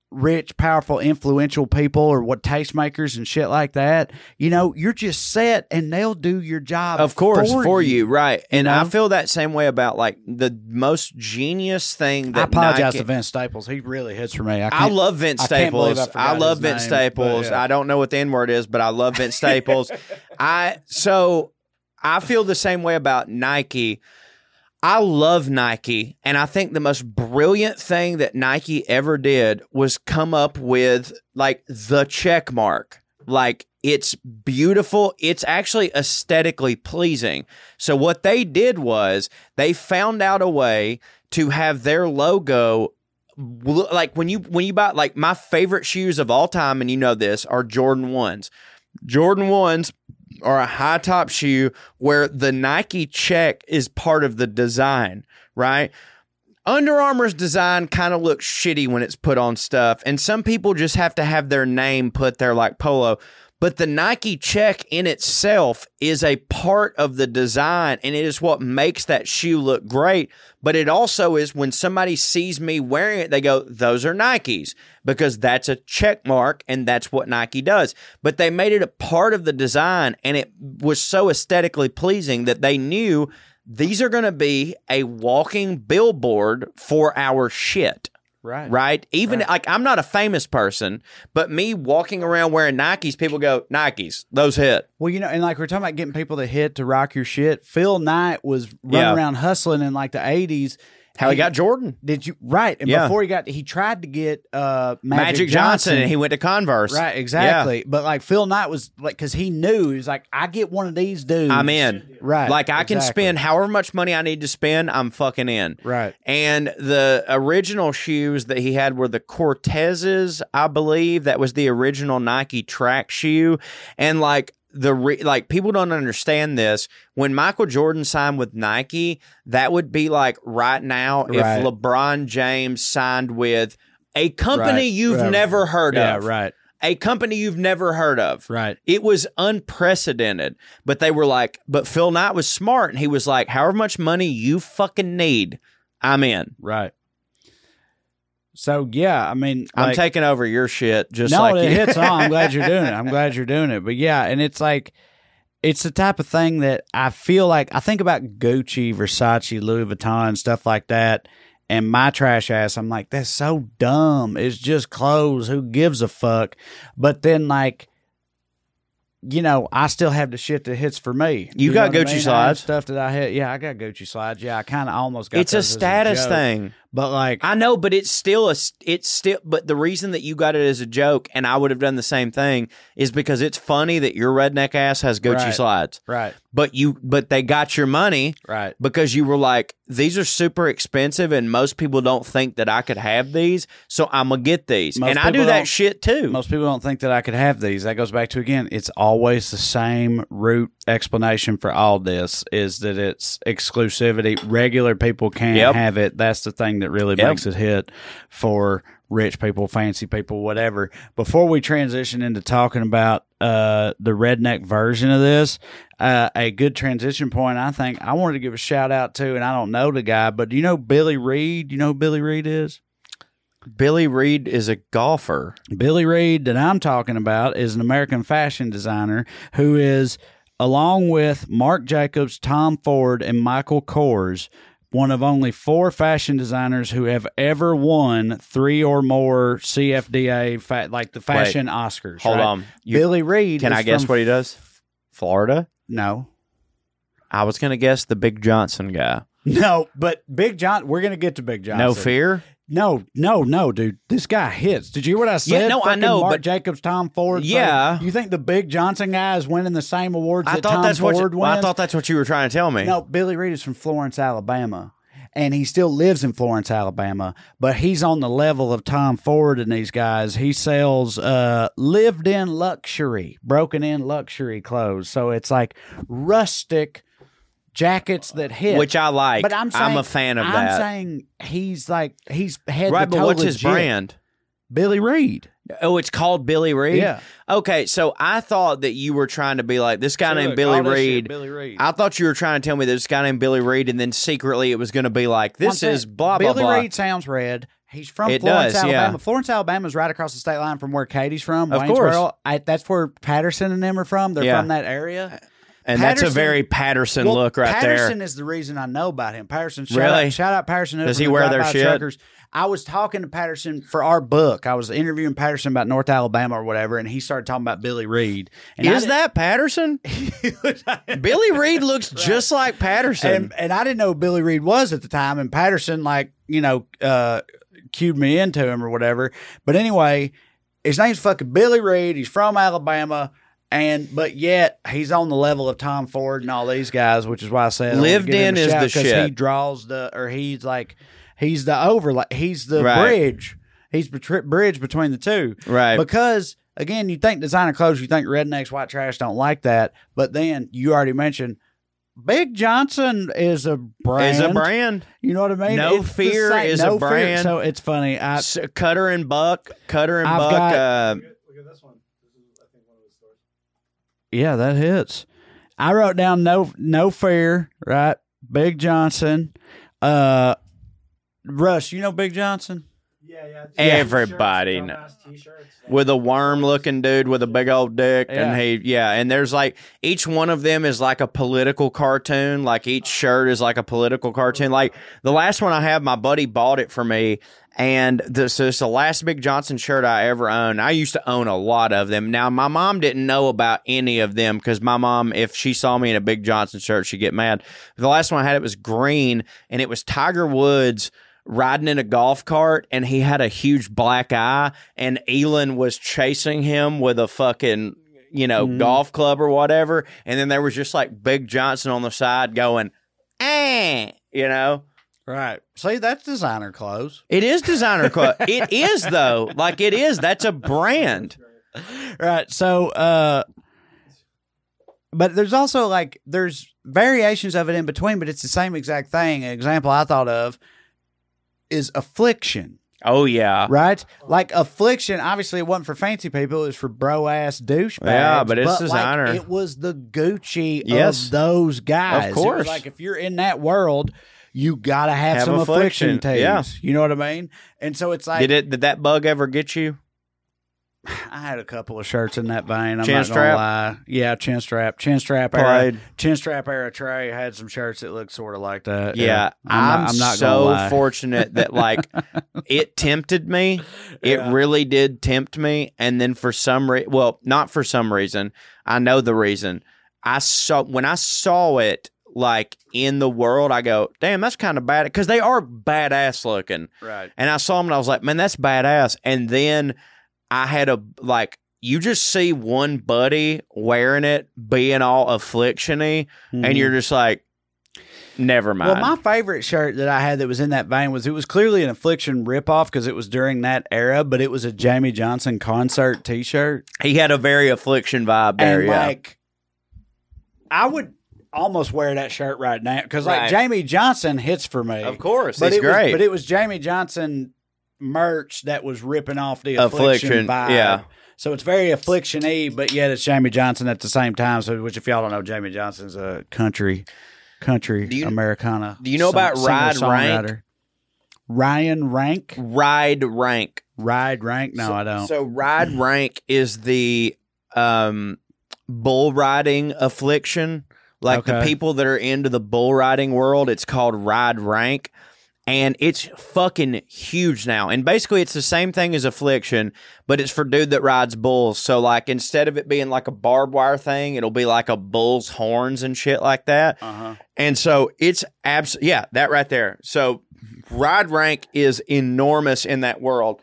A: rich, powerful, influential people or what tastemakers and shit like that, you know, you're just set and they'll do your job.
B: of course
A: for,
B: for, you. right and i
A: know?
B: feel that same way about like the most genius thing that
A: I apologize
B: Nike-
A: to Vince Staples. He really hits for me. I,
B: I love Vince
A: I
B: Staples.
A: I
B: I,
A: forgot
B: love Vince
A: name,
B: Staples.
A: yeah.
B: I don't know what the N word is, but I love Vince [laughs] Staples. I so I feel the same way about Nike. I love Nike, and I think the most brilliant thing that Nike ever did was come up with like the check mark. Like it's beautiful. It's actually aesthetically pleasing. So what they did was they found out a way to have their logo like when you when you buy like my favorite shoes of all time and you know this are Jordan 1s. Jordan 1s are a high top shoe where the Nike check is part of the design, right? Under Armour's design kind of looks shitty when it's put on stuff, and some people just have to have their name put there like polo. But the Nike check in itself is a part of the design, and it is what makes that shoe look great. But it also is when somebody sees me wearing it, they go, Those are Nikes, because that's a check mark, and that's what Nike does. But they made it a part of the design, and it was so aesthetically pleasing that they knew these are going to be a walking billboard for our shit.
A: Right.
B: Right? Even like I'm not a famous person, but me walking around wearing Nikes, people go, Nikes, those hit.
A: Well, you know, and like we're talking about getting people to hit to rock your shit. Phil Knight was running
B: Yeah.
A: around hustling in like the eighties.
B: How he got Jordan.
A: Did you right? And
B: Yeah.
A: before he got, he tried to get uh
B: Magic,
A: Magic,
B: Johnson, and he went to Converse.
A: Right, exactly. But like Phil Knight was like, because he knew he was like, I get one of these dudes.
B: I'm in.
A: Right.
B: Like I can spend however much money I need to spend, I'm fucking in.
A: Right.
B: And the original shoes that he had were the Cortezes, I believe. That was the original Nike track shoe. And like the re- like people don't understand this. When Michael Jordan signed with Nike, that would be like right now
A: Right.
B: if LeBron James signed with a company
A: Right.
B: you've
A: Right.
B: never heard
A: Yeah.
B: of.
A: Right.
B: A company you've never heard of.
A: Right.
B: It was unprecedented. But they were like, but Phil Knight was smart and he was like, however much money you fucking need, I'm in.
A: Right. So yeah, I mean,
B: I'm
A: like-
B: taking over your shit just
A: no,
B: like
A: it
B: you.
A: hits on. I'm glad you're doing it. I'm [laughs] glad you're doing it. But yeah, and it's like it's the type of thing that I feel like I think about Gucci, Versace, Louis Vuitton, stuff like that. And my trash ass, I'm like, that's so dumb. It's just clothes. Who gives a fuck? But then, like, you know, I still have the shit that hits for me.
B: You
A: know
B: got
A: what I
B: Gucci
A: mean?
B: Slides?
A: stuff that I hit. Yeah, I got Gucci slides. Yeah, I kind of almost got.
B: It's a status
A: joke.
B: thing.
A: But like,
B: I know, but it's still a it's still but the reason that you got it as a joke and I would have done the same thing is because it's funny that your redneck ass has Gucci
A: Right.
B: slides.
A: right,
B: But you but they got your money
A: right,
B: because you were like, these are super expensive and most people don't think that I could have these, so I'm gonna get these.
A: Most
B: and I do that shit too.
A: Most people don't think that I could have these. That goes back to again, it's always the same root explanation for all this is that it's exclusivity. Regular people can't
B: Yep.
A: have it. That's the thing that really
B: Yep.
A: makes it hit for rich people, fancy people, whatever. Before we transition into talking about uh, the redneck version of this, uh, a good transition point, I think I wanted to give a shout out to, and I don't know the guy, but do you know Billy Reid? You know who Billy Reid is?
B: Billy Reed is a golfer.
A: Billy Reid that I'm talking about is an American fashion designer who is, along with Marc Jacobs, Tom Ford, and Michael Kors, one of only four fashion designers who have ever won three or more CFDA, fa- like the fashion Oscars.
B: Hold
A: right?
B: on. You-
A: Billy Reid.
B: Can
A: is
B: I guess
A: from-
B: what he does? Florida.
A: No,
B: I was gonna guess the Big Johnson guy.
A: no, but Big John. We're gonna get to Big Johnson.
B: No fear.
A: No, no, no, dude. This guy hits. Did you hear what I said?
B: no, I know,
A: Mark
B: but-
A: Jacobs, Tom Ford.
B: Yeah.
A: You think the Big Johnson guy is winning the same awards
B: I
A: that
B: thought
A: Tom
B: that's what. You,
A: wins?
B: I thought that's what you were trying to tell me.
A: No, Billy Reid is from Florence, Alabama. And he still lives in Florence, Alabama, but he's on the level of Tom Ford and these guys. He sells uh, lived in luxury, broken in luxury clothes. So it's like rustic jackets that hit.
B: which I like.
A: but I'm saying,
B: a fan of that.
A: I'm saying he's like he's head
B: right,
A: to
B: but
A: toe
B: what's his brand?
A: Billy Reid.
B: Oh, it's called Billy Reid.
A: Yeah.
B: Okay, so I thought that you were trying to be like this guy named
A: Look,
B: Billy
A: all this shit,
B: Reed.
A: Billy Reid.
B: I thought you were trying to tell me this guy named Billy Reid, and then secretly it was going to be like this
A: One
B: is
A: thing,
B: blah blah
A: Billy
B: blah.
A: Reed sounds red. He's from
B: It
A: Florence,
B: does, yeah.
A: Alabama. Florence, Alabama is right across the state line from where Katie's from.
B: Of
A: Waynesboro.
B: course.
A: I, that's where Patterson and them are from. They're
B: Yeah.
A: from that area.
B: And that's a very Patterson
A: Well,
B: look right there.
A: Patterson
B: there.
A: is the reason I know about him. Patterson, shout
B: Really?
A: out, shout out Patterson.
B: Does he wear their shit?
A: Truckers. I was talking to Patterson for our book. I was interviewing Patterson about North Alabama or whatever, and he started talking about Billy Reid. And
B: Is that Patterson? [laughs] Billy Reid looks just like Patterson.
A: and, and I didn't know who Billy Reid was at the time. And Patterson, like, you know, uh, cued me into him or whatever. But anyway, his name's fucking Billy Reid. He's from Alabama. And, but yet he's on the level of Tom Ford and all these guys, which is why I said I
B: Lived
A: him
B: in
A: a
B: is the
A: 'cause He draws the, or he's like, he's the overlay, he's the
B: Right.
A: bridge. He's the bridge between the two.
B: right.
A: Because again, you think designer clothes, you think rednecks, white trash don't like that, but then you already mentioned Big Johnson is a brand.
B: Is a brand.
A: You know what I mean?
B: No
A: It's
B: Fear is a
A: No Fear.
B: brand.
A: So it's funny. I
B: S- Cutter and Buck. Cutter and
A: I've
B: Buck.
A: got-
B: uh,
C: Look at, look at this one. This is, I think, one of his stores.
A: Yeah, that hits. I wrote down no no fear, right? Big Johnson. Uh Russ, you know Big Johnson?
C: Yeah, yeah.
B: Everybody knows. with a worm looking dude with a big old dick
A: Yeah.
B: and he yeah and there's like each one of them is like a political cartoon like each shirt is like a political cartoon like the last one i have my buddy bought it for me and this so it's the last big johnson shirt i ever owned. I used to own a lot of them. Now my mom didn't know about any of them because my mom if she saw me in a big johnson shirt she'd get mad. The last one i had it was green and it was tiger woods riding in a golf cart and he had a huge black eye and Elin was chasing him with a fucking you know
A: Mhm.
B: golf club or whatever. And then there was just like Big Johnson on the side going eh you know
A: Right. See, that's designer clothes.
B: it is designer clothes it is though. Like it is. That's a brand.
A: Right. So uh but there's also like there's variations of it in between but it's the same exact thing. An example i thought of is affliction.
B: Oh yeah.
A: Right? Like affliction obviously it wasn't for fancy people. It was for bro ass douchebags.
B: Yeah, but it's
A: like,
B: designer.
A: it was the gucci
B: Yes.
A: of those guys.
B: Of
A: It was
B: course.
A: like if you're in that world you gotta have,
B: Have
A: some affliction,
B: affliction,
A: tees
B: yeah.
A: you know what i mean and so it's like
B: did it did that bug ever get you [sighs]
A: I had a couple of shirts in that vein. I'm
B: Chin
A: not
B: strap?
A: gonna lie. Yeah, chin strap, chin strap era,
B: Played.
A: chin strap era. Trae had some shirts that looked sort of like that.
B: Yeah,
A: I'm,
B: I'm,
A: not, I'm not
B: so [laughs] fortunate that like [laughs] it tempted me. It
A: Yeah.
B: really did tempt me, and then for some reason, well, not for some reason. I know the reason. I saw when I saw it like in the world. I go, damn, that's kind of bad because they are badass looking.
A: right.
B: And I saw them and I was like, man, that's badass. And then I had a like. You just see one buddy wearing it, being all afflictiony, and you're just like, never mind.
A: Mm-hmm. Well, my favorite shirt that I had that was in that vein was it was clearly an affliction ripoff because it was during that era, but it was a Jamey Johnson concert T-shirt,
B: He had a very affliction vibe there,
A: and
B: yeah.
A: like I would almost wear that shirt right now because like
B: Right.
A: Jamey Johnson hits for me,
B: of course,
A: but
B: he's
A: it was,
B: great.
A: but it was Jamey Johnson merch that was ripping off the affliction,
B: Affliction,
A: vibe.
B: yeah.
A: So it's very affliction y, but yet it's Jamey Johnson at the same time. So, which if y'all don't know, Jamey Johnson's a country, country
B: Do you-
A: Americana.
B: do you know about Ride. Rank?
A: Ryan Rank,
B: Ride rank.
A: Ride Rank. No,
B: so,
A: I don't.
B: So ride rank is the um bull riding affliction. Like the people that are into the bull riding world, it's called Ride Rank. And it's fucking huge now. And basically, it's the same thing as Affliction, but it's for dude that rides bulls. So, like, instead of it being like a barbed wire thing, it'll be like a bull's horns and shit like that.
A: Uh-huh.
B: And so it's abs yeah, that right there. So ride rank is enormous in that world.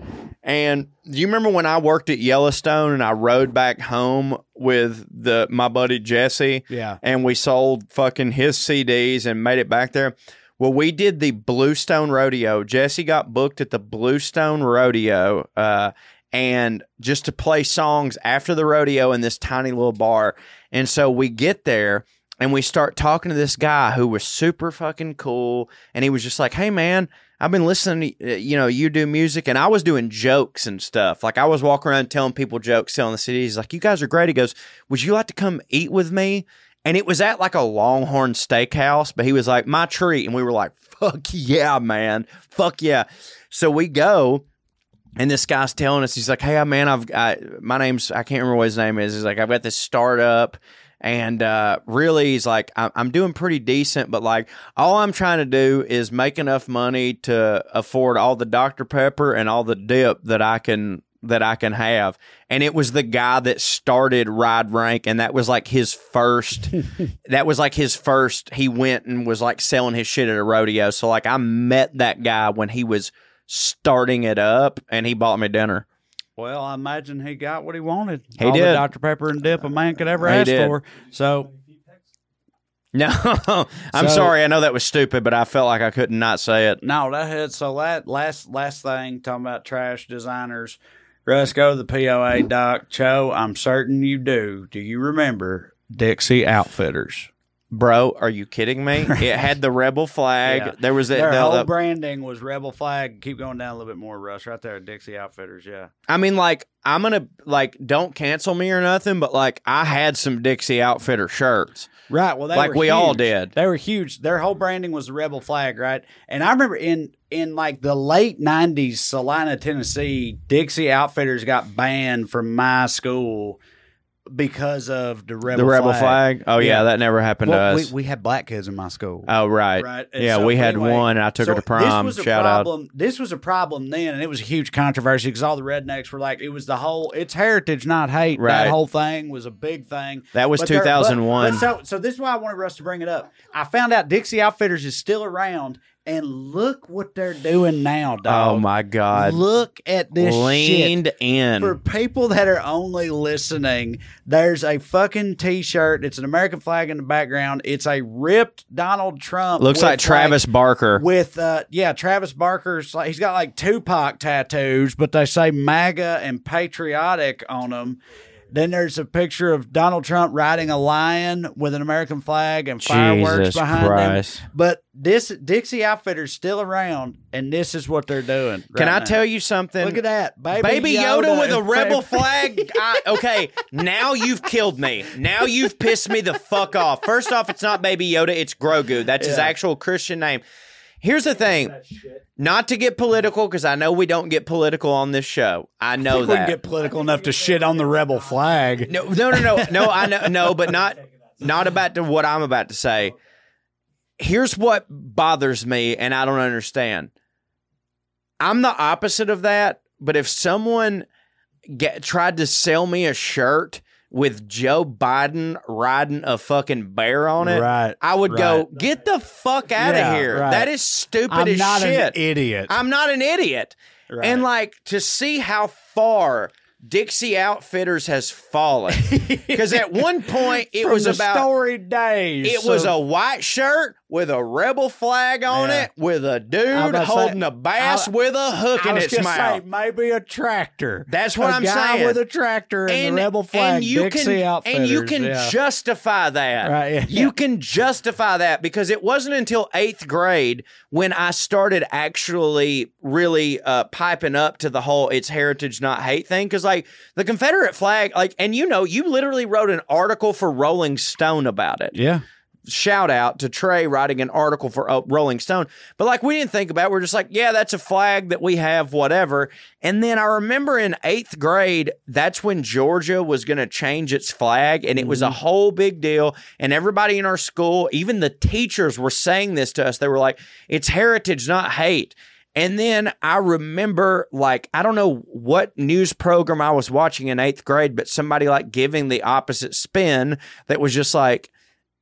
B: And do you remember when I worked at Yellowstone and I rode back home with the my buddy Jesse
A: Yeah.
B: and we sold fucking his CDs and made it back there? Well, we did the Bluestone Rodeo. Jesse got booked at the Bluestone Rodeo, uh, and just to play songs after the rodeo in this tiny little bar. And so we get there and we start talking to this guy who was super fucking cool. And he was just like, hey, man, I've been listening to, uh, you know, you do music. And I was doing jokes and stuff. Like I was walking around telling people jokes, selling the CDs. He's like, you guys are great. He goes, would you like to come eat with me? And it was at like a Longhorn Steakhouse, but he was like, my treat. And we were like, fuck yeah, man. Fuck yeah. So we go. And this guy's telling us, he's like, "Hey, man, I've I, my name's I can't remember what his name is. He's like, I've got this startup, and uh, really, he's like, I'm, I'm doing pretty decent, but like, all I'm trying to do is make enough money to afford all the Dr Pepper and all the dip that I can that I can have." And it was the guy that started Ride Rank, and that was like his first. [laughs] that was like his first. He went and was like selling his shit at a rodeo. So like, I met that guy when he was starting it up, and he bought me dinner.
A: Well, I imagine he got what he wanted.
B: He
A: All the
B: did.
A: Dr. Pepper and dip a man could ever
B: He
A: ask
B: did.
A: for. So
B: No, [laughs] I'm
A: So-
B: sorry. I know that was stupid, but I felt like I couldn't not say it.
A: no, that had so that last last thing talking about trash designers. Russ, go to the POA doc. Cho, I'm certain you do. Do you remember Dixie Outfitters?
B: Bro, are you kidding me? [laughs] It had the rebel flag.
A: Yeah.
B: There was a,
A: Their
B: the-
A: whole
B: the-
A: branding was Rebel Flag. Keep going down a little bit more, Russ. Right there, Dixie Outfitters. Yeah.
B: I mean, like, I'm gonna like, don't cancel me or nothing, but like, I had some Dixie Outfitter shirts.
A: Right. Well, they
B: Like we all did.
A: They were huge. Their whole branding was the rebel flag, right? And I remember in in like the late '90s, Celina, Tennessee, Dixie Outfitters got banned from my school because of the rebel
B: the rebel flag. Oh yeah, that never happened
A: Well,
B: to us.
A: we had black kids in my school.
B: oh right,
A: Right. And
B: yeah,
A: so
B: we had
A: anyway,
B: one, and I took her
A: so
B: to prom.
A: This was a
B: Shout out.
A: problem. This was a problem then, and it was a huge controversy because all the rednecks were like, it was the whole. It's heritage, not hate.
B: Right.
A: That whole thing was a big thing.
B: That was
A: But there- but-
B: 2001.
A: but so, so this is why I wanted Russ to bring it up. I found out Dixie Outfitters is still around, and look what they're doing now, dog.
B: oh my god,
A: Look at this shit.
B: in.
A: For people that are only listening, there's a fucking t-shirt. It's an American flag in the background. It's a ripped Donald Trump.
B: Looks like Travis Barker.
A: with uh yeah, Travis Barker's like he's got like Tupac tattoos, but they say MAGA and patriotic on them. Then there's a picture of Donald Trump riding a lion with an American flag and fireworks
B: Jesus
A: behind
B: Christ.
A: him. But this Dixie Outfitter's still around, and this is what they're doing.
B: Can I
A: now.
B: tell you something?
A: Look at that, baby,
B: Baby Yoda, with a rebel flag. I, okay, now you've killed me. Now you've pissed me the fuck off. First off, it's not Baby Yoda, it's Grogu. That's his actual Christian name. Here's the thing. Not to get political, because I know we don't get political on this show. I know
A: We wouldn't
B: that.
A: get political enough to shit on the rebel flag.
B: no, no, no, no, no. I know, no, [laughs] but not, not about to what I'm about to say. Here's what bothers me, and I don't understand. I'm the opposite of that, but if someone get, tried to sell me a shirt with Joe Biden riding a fucking bear on it,
A: Right,
B: I would go, get the fuck out
A: Yeah,
B: of here.
A: right.
B: That is stupid
A: I'm
B: as
A: not
B: shit.
A: an idiot.
B: I'm not an idiot.
A: Right.
B: And like to see how far Dixie Outfitters has fallen. [laughs] Because at one point it was about
A: storied days.
B: it was a white shirt with a rebel flag on
A: Yeah.
B: it, with a dude holding
A: say-
B: a bass
A: I-
B: with a hook
A: I
B: in
A: was
B: its mouth.
A: say maybe a tractor.
B: That's what I'm saying.
A: with a tractor and, the rebel flag.
B: and you
A: Dixie
B: can, and you can
A: yeah.
B: justify that.
A: Right, yeah.
B: You can justify that because it wasn't until eighth grade when I started actually really uh, piping up to the whole "it's heritage, not hate" thing. Because like the Confederate flag, like, and you know, you literally wrote an article for Rolling Stone about it.
A: yeah.
B: Shout out to Trae writing an article for uh, Rolling Stone. But like we didn't think about it. We're just like, yeah, that's a flag that we have, whatever. And then I remember in eighth grade, that's when Georgia was going to change its flag. And it was a whole big deal. And everybody in our school, even the teachers were saying this to us. They were like, it's heritage, not hate. And then I remember, like, I don't know what news program I was watching in eighth grade, but somebody like giving the opposite spin that was just like,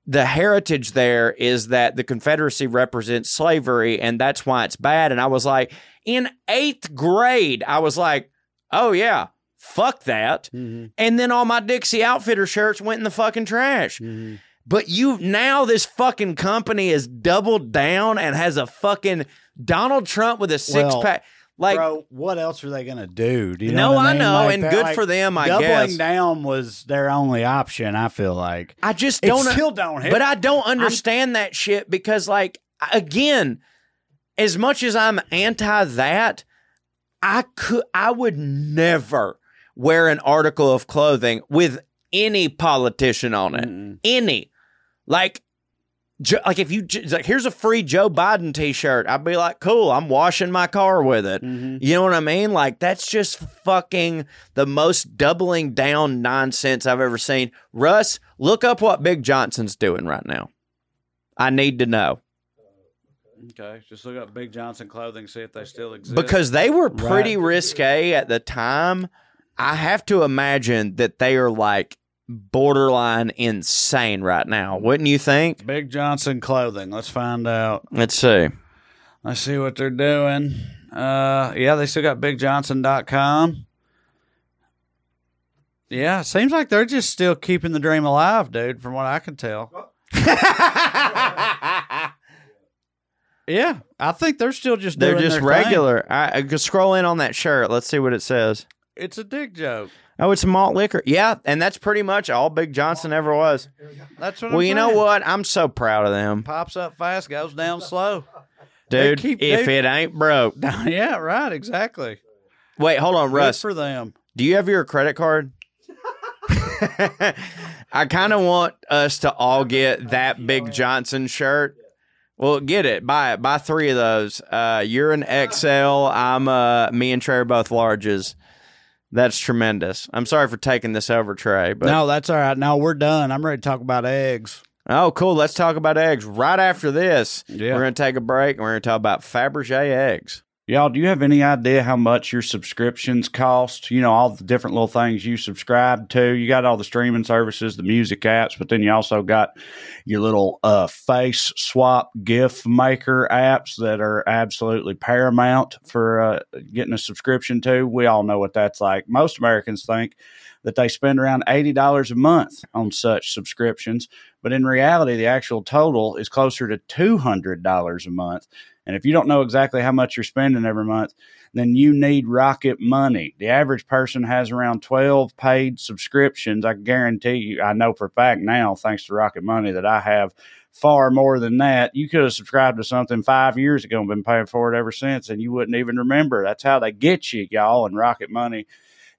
B: the heritage there is that the Confederacy represents slavery and that's why it's bad. And I was like, in eighth grade, I was like, oh yeah, fuck that.
A: Mm-hmm.
B: And then all my Dixie Outfitter shirts went in the fucking trash.
A: Mm-hmm.
B: But you now this fucking company is doubled down and has a fucking Donald Trump with a six
A: Well,
B: pack. Like
A: Bro, what else are they gonna do? Do you
B: No,
A: know what
B: I
A: mean?
B: know,
A: Like,
B: and
A: that-
B: good
A: like,
B: for them, I
A: doubling
B: guess.
A: down was their only option. I feel like
B: I just don't
A: still don't hit.
B: But I don't understand that shit because, like, again, as much as I'm anti that, I could, I would never wear an article of clothing with any politician on it.
A: Mm-mm.
B: Any, like, like if you j- like, here's a free Joe Biden T-shirt, I'd be like, cool, I'm washing my car with it.
A: Mhm.
B: You know what I mean? Like that's just fucking the most doubling down nonsense I've ever seen. Russ, look up what Big Johnson's doing right now. I need to know
A: Okay, just look up Big Johnson clothing, see if they still exist.
B: because they were pretty
A: Right.
B: risque at the time. I have to imagine that they are like borderline insane right now. Wouldn't you think?
A: Big Johnson clothing. Let's find out.
B: Let's see.
A: Let's see what they're doing. Uh, yeah, they still got BigJohnson.com. Yeah, it seems like they're just still keeping the dream alive, dude. From what I can tell. [laughs] Yeah, I think they're still just
B: They're just
A: their thing.
B: regular. I, I scroll in on that shirt. Let's see what it says.
A: It's a dick joke.
B: Oh, it's malt liquor. Yeah, and that's pretty much all Big Johnson ever was.
A: That's what.
B: Well,
A: I'm
B: you know
A: saying.
B: what? I'm so proud of them,
A: Pops up fast, goes down slow. They
B: dude.
A: keep-
B: if
A: they-
B: it ain't broke, [laughs]
A: yeah, right. Exactly.
B: wait, hold on,
A: Good
B: Russ.
A: for them.
B: Do you have your credit card? [laughs] I kind of want us to all get that Big Johnson shirt. Well, get it. Buy it. Buy three of those. Uh, you're an XL. I'm uh, me and Trae are both larges. That's tremendous. I'm sorry for taking this over, Trae. But
A: no, that's all right. No, we're done. I'm ready to talk about eggs.
B: oh, cool. Let's talk about eggs right after this.
A: Yeah.
B: We're gonna take a break and we're gonna talk about Fabergé eggs.
A: Y'all, do you have any idea how much your subscriptions cost? You know, all the different little things you subscribe to. You got all the streaming services, the music apps, but then you also got your little uh, face swap GIF maker apps that are absolutely paramount for uh, getting a subscription to. We all know what that's like. Most Americans think that they spend around $80 a month on such subscriptions, but in reality, the actual total is closer to $200 a month. And if you don't know exactly how much you're spending every month, then you need Rocket Money. The average person has around 12 paid subscriptions. I guarantee you, I know for a fact now, thanks to Rocket Money, that I have far more than that. You could have subscribed to something five years ago and been paying for it ever since, and you wouldn't even remember. That's how they get you, y'all. And Rocket Money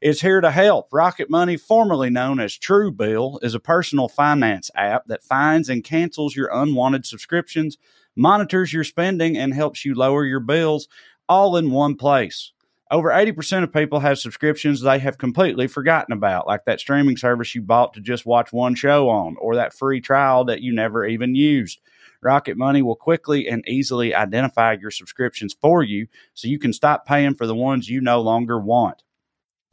A: is here to help. Rocket Money, formerly known as Truebill, is a personal finance app that finds and cancels your unwanted subscriptions monitors your spending and helps you lower your bills all in one place. Over 80% of people have subscriptions they have completely forgotten about, like that streaming service you bought to just watch one show on, or that free trial that you never even used. Rocket Money will quickly and easily identify your subscriptions for you so you can stop paying for the ones you no longer want.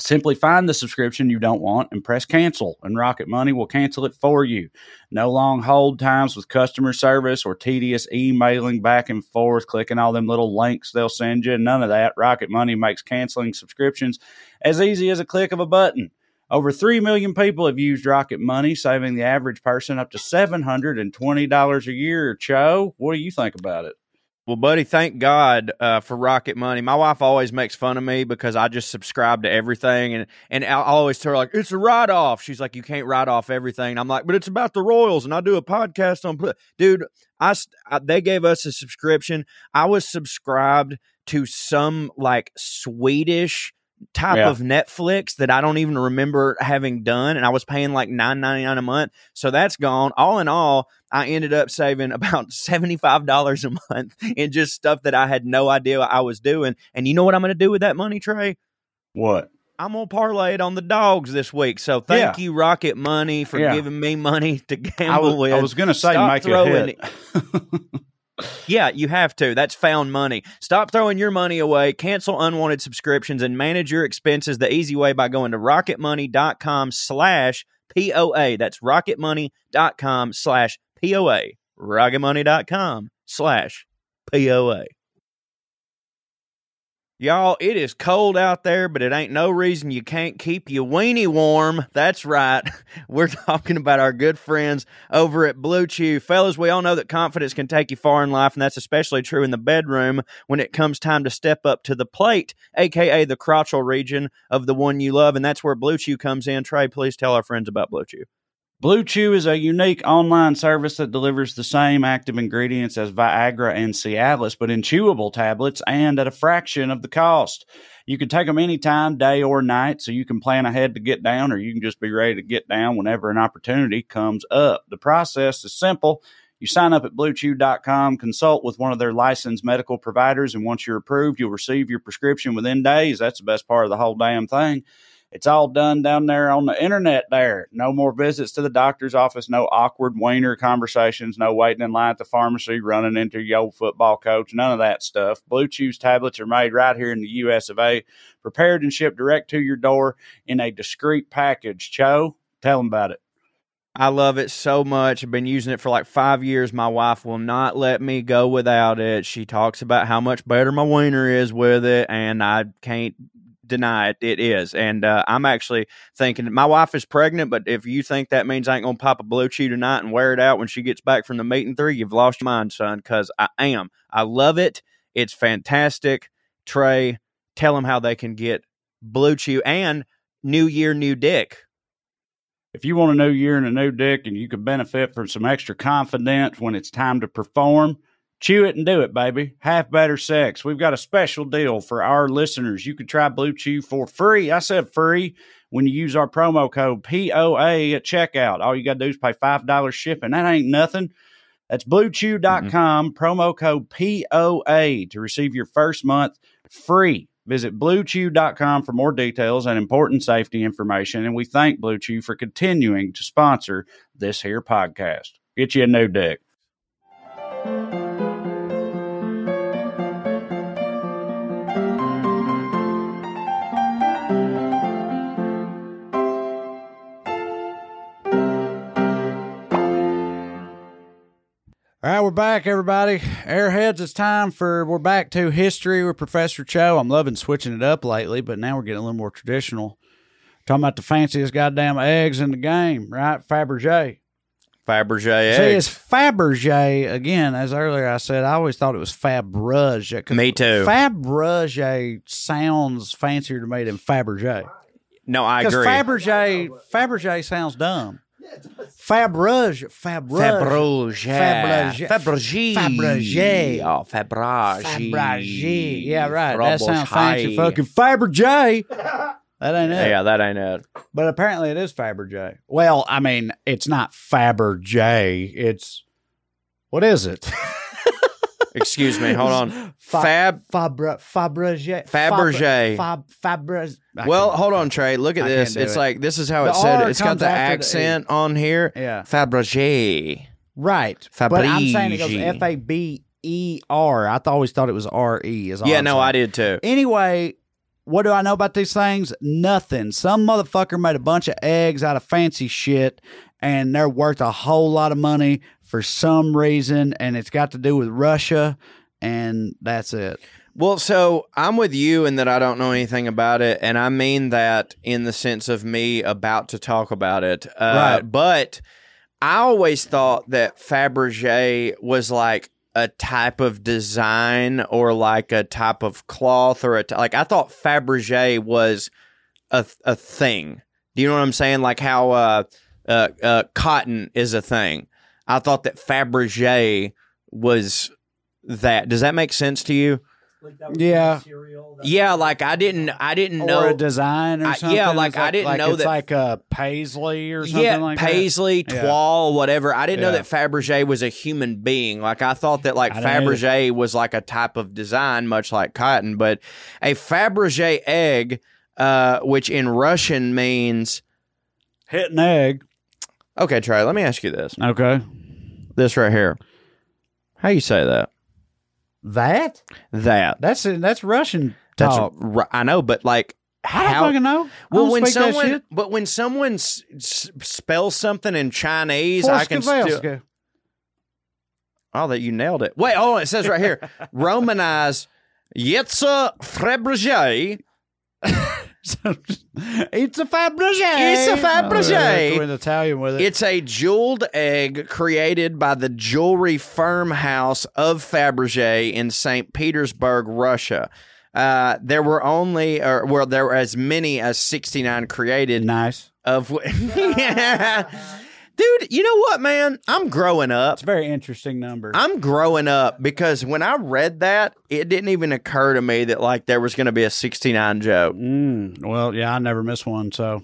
A: Simply find the subscription you don't want and press cancel, and Rocket Money will cancel it for you. No long hold times with customer service or tedious emailing back and forth, clicking all them little links they'll send you. None of that. Rocket Money makes canceling subscriptions as easy as a click of a button. Over 3 million people have used Rocket Money, saving the average person up to $720 a year. Cho, what do you think about it?
B: Well, buddy, thank God uh, for Rocket Money. My wife always makes fun of me because I just subscribe to everything, and and I always tell her like it's a write off. She's like, you can't write off everything. I'm like, but it's about the Royals, and I do a podcast on. pl-" Dude, I they gave us a subscription. I was subscribed to some like Swedish type
E: Yeah.
B: of Netflix that I don't even remember having done, and I was paying like nine ninety nine a month. So that's gone. All in all, I ended up saving [laughs] about seventy five dollars a month in just stuff that I had no idea I was doing. And you know what I'm going to do with that money, Trae?
E: What?
B: I'm gonna parlay it on the dogs this week. So thank
E: Yeah.
B: you, Rocket Money, for
E: Yeah.
B: giving me money to gamble
E: I was,
B: with.
E: I was to say
B: Stop
E: make
B: throwing
E: hit. [laughs]
B: Yeah, you have to. That's found money. Stop throwing your money away, cancel unwanted subscriptions, and manage your expenses the easy way by going to rocketmoney.com slash POA. That's rocketmoney.com slash POA. Rocketmoney.com slash POA. Y'all, it is cold out there, but it ain't no reason you can't keep your weenie warm. That's right. [laughs] We're talking about our good friends over at Blue Chew. Fellas, we all know that confidence can take you far in life, and that's especially true in the bedroom when it comes time to step up to the plate, aka the crotchal region of the one you love. And that's where Blue Chew comes in. Trae, please tell our friends about Blue Chew.
E: Blue Chew is a unique online service that delivers the same active ingredients as Viagra and Cialis, but in chewable tablets and at a fraction of the cost. You can take them anytime, day or night, so you can plan ahead to get down, or you can just be ready to get down whenever an opportunity comes up. The process is simple. You sign up at bluechew.com, consult with one of their licensed medical providers, and once you're approved, you'll receive your prescription within days. That's the best part of the whole damn thing. It's all done down there on the internet there. No more visits to the doctor's office, no awkward wiener conversations, no waiting in line at the pharmacy, running into your old football coach, none of that stuff. Blue Chew's tablets are made right here in the US of A, prepared and shipped direct to your door in a discreet package. Cho, tell them about it.
B: I love it so much. I've been using it for like five years. My wife will not let me go without it. She talks about how much better my wiener is with it, and I can't deny it. It is. And uh, I'm actually thinking my wife is pregnant, but if you think that means I ain't to pop a blue chew tonight and wear it out when she gets back from the meeting three, you've lost your mind, son, because I am. I love it. It's fantastic. Trae, tell them how they can get blue chew and new year, new dick.
E: If you want a new year and a new dick and you can benefit from some extra confidence when it's time to perform, chew it and do it, baby. Half better sex. We've got a special deal for our listeners. You can try Blue Chew for free. I said free when you use our promo code POA at checkout. All you got to do is pay $5 shipping. That ain't nothing. That's bluechew.com, mm-hmm. promo code POA to receive your first month free. Visit bluechew.com for more details and important safety information. And we thank Blue Chew for continuing to sponsor this here podcast. Get you a new dick.
A: We're back, everybody. Airheads, it's time for we're back to history with Professor Cho. I'm loving switching it up lately, but now we're getting a little more traditional. Talking about the fanciest goddamn eggs in the game, right? Fabergé.
B: Fabergé
A: See,
B: eggs.
A: it's Fabergé again. As earlier I said, I always thought it was Fabergé. 'cause
B: Me too.
A: Fabergé sounds fancier to me than Fabergé.
B: No, I
A: Because
B: agree.
A: Fabergé, Fabergé sounds dumb. Fabergé, Fabergé,
B: Fabergé.
A: Fabergé.
B: Fabergé.
A: Fabergé.
B: Oh, Fabergé.
A: Fabergé. Yeah, right. That sounds fancy. Fucking Fabergé. [laughs] That ain't it.
B: Yeah, that ain't it.
A: But apparently it is Fabergé. Well, I mean, it's not Fabergé. It's what is it? [laughs]
B: Excuse me. Hold on.
A: Fa-
B: Fab.
A: Fabra Fabergé.
B: Fabergé.
A: Fab Fabra.
B: Well, hold on, Trae. Look at
A: I
B: this.
A: can't do
B: It's
A: it.
B: like this is how
A: The
B: it said.
A: R
B: it. It's got
A: comes
B: the
A: after the
B: accent on here.
A: Yeah.
B: Fabergé.
A: Right. But I'm saying it goes. F A B E R. I th- always thought it was R E. Is all
B: Yeah,
A: I'm
B: no,
A: saying.
B: I did too.
A: Anyway, what do I know about these things? Nothing. Some motherfucker made a bunch of eggs out of fancy shit and they're worth a whole lot of money for some reason and it's got to do with Russia and that's it.
B: Well, so I'm with you in that I don't know anything about it, and I mean that in the sense of me about to talk about it. Uh,
A: Right.
B: But I always thought that Fabergé was like a type of design or like a type of cloth or a t- like I thought Fabergé was a a thing. Do you know what I'm saying? Like how uh, uh, uh, cotton is a thing. I thought that Fabergé was that. Does that make sense to you?
C: Like that was
A: Yeah.
C: material. That
B: Yeah, like I didn't, I didn't
A: or
B: know.
A: a design or
B: I-
A: something.
B: yeah, like,
A: It's
B: I didn't
A: like,
B: know
A: it's
B: that-
A: like a paisley or something
B: yeah,
A: like that.
B: Paisley,
A: Yeah.
B: whatever. I didn't know that Fabergé was a human being. Like I thought that like
A: I either.
B: Fabergé was like a type of design, much like cotton. But a Fabergé egg, uh, which in Russian means
A: Hit an egg.
B: okay. Trae, let me ask you this:
A: Okay.
B: This right here. How you say that?
A: That
B: That
A: that's that's Russian
B: that's
A: talk.
B: ri- I know, but like
A: I don't
B: how?
A: fucking know. I
B: Well,
A: don't
B: when
A: speak that
B: someone,
A: shit.
B: but when someone s- s- spells something in Chinese, I can still. Oh, that you nailed it. Wait, oh, it says right here, [laughs] Romanize Yetza Fabergé. [laughs] [laughs]
A: it's a Fabergé.
B: It's a Fabergé.
A: Oh, in Italian with it.
B: It's a jeweled egg created by the jewelry firm house of Fabergé in St. Petersburg, Russia. Uh, there were only, or well, there were as many as 69 created,
A: nice.
B: of [laughs] yeah. Dude, you know what, man? I'm growing up.
A: It's a very interesting number.
B: I'm growing up because when I read that, it didn't even occur to me that like there was going to be a 69 joke.
A: Mm, well, yeah, I never miss one. So,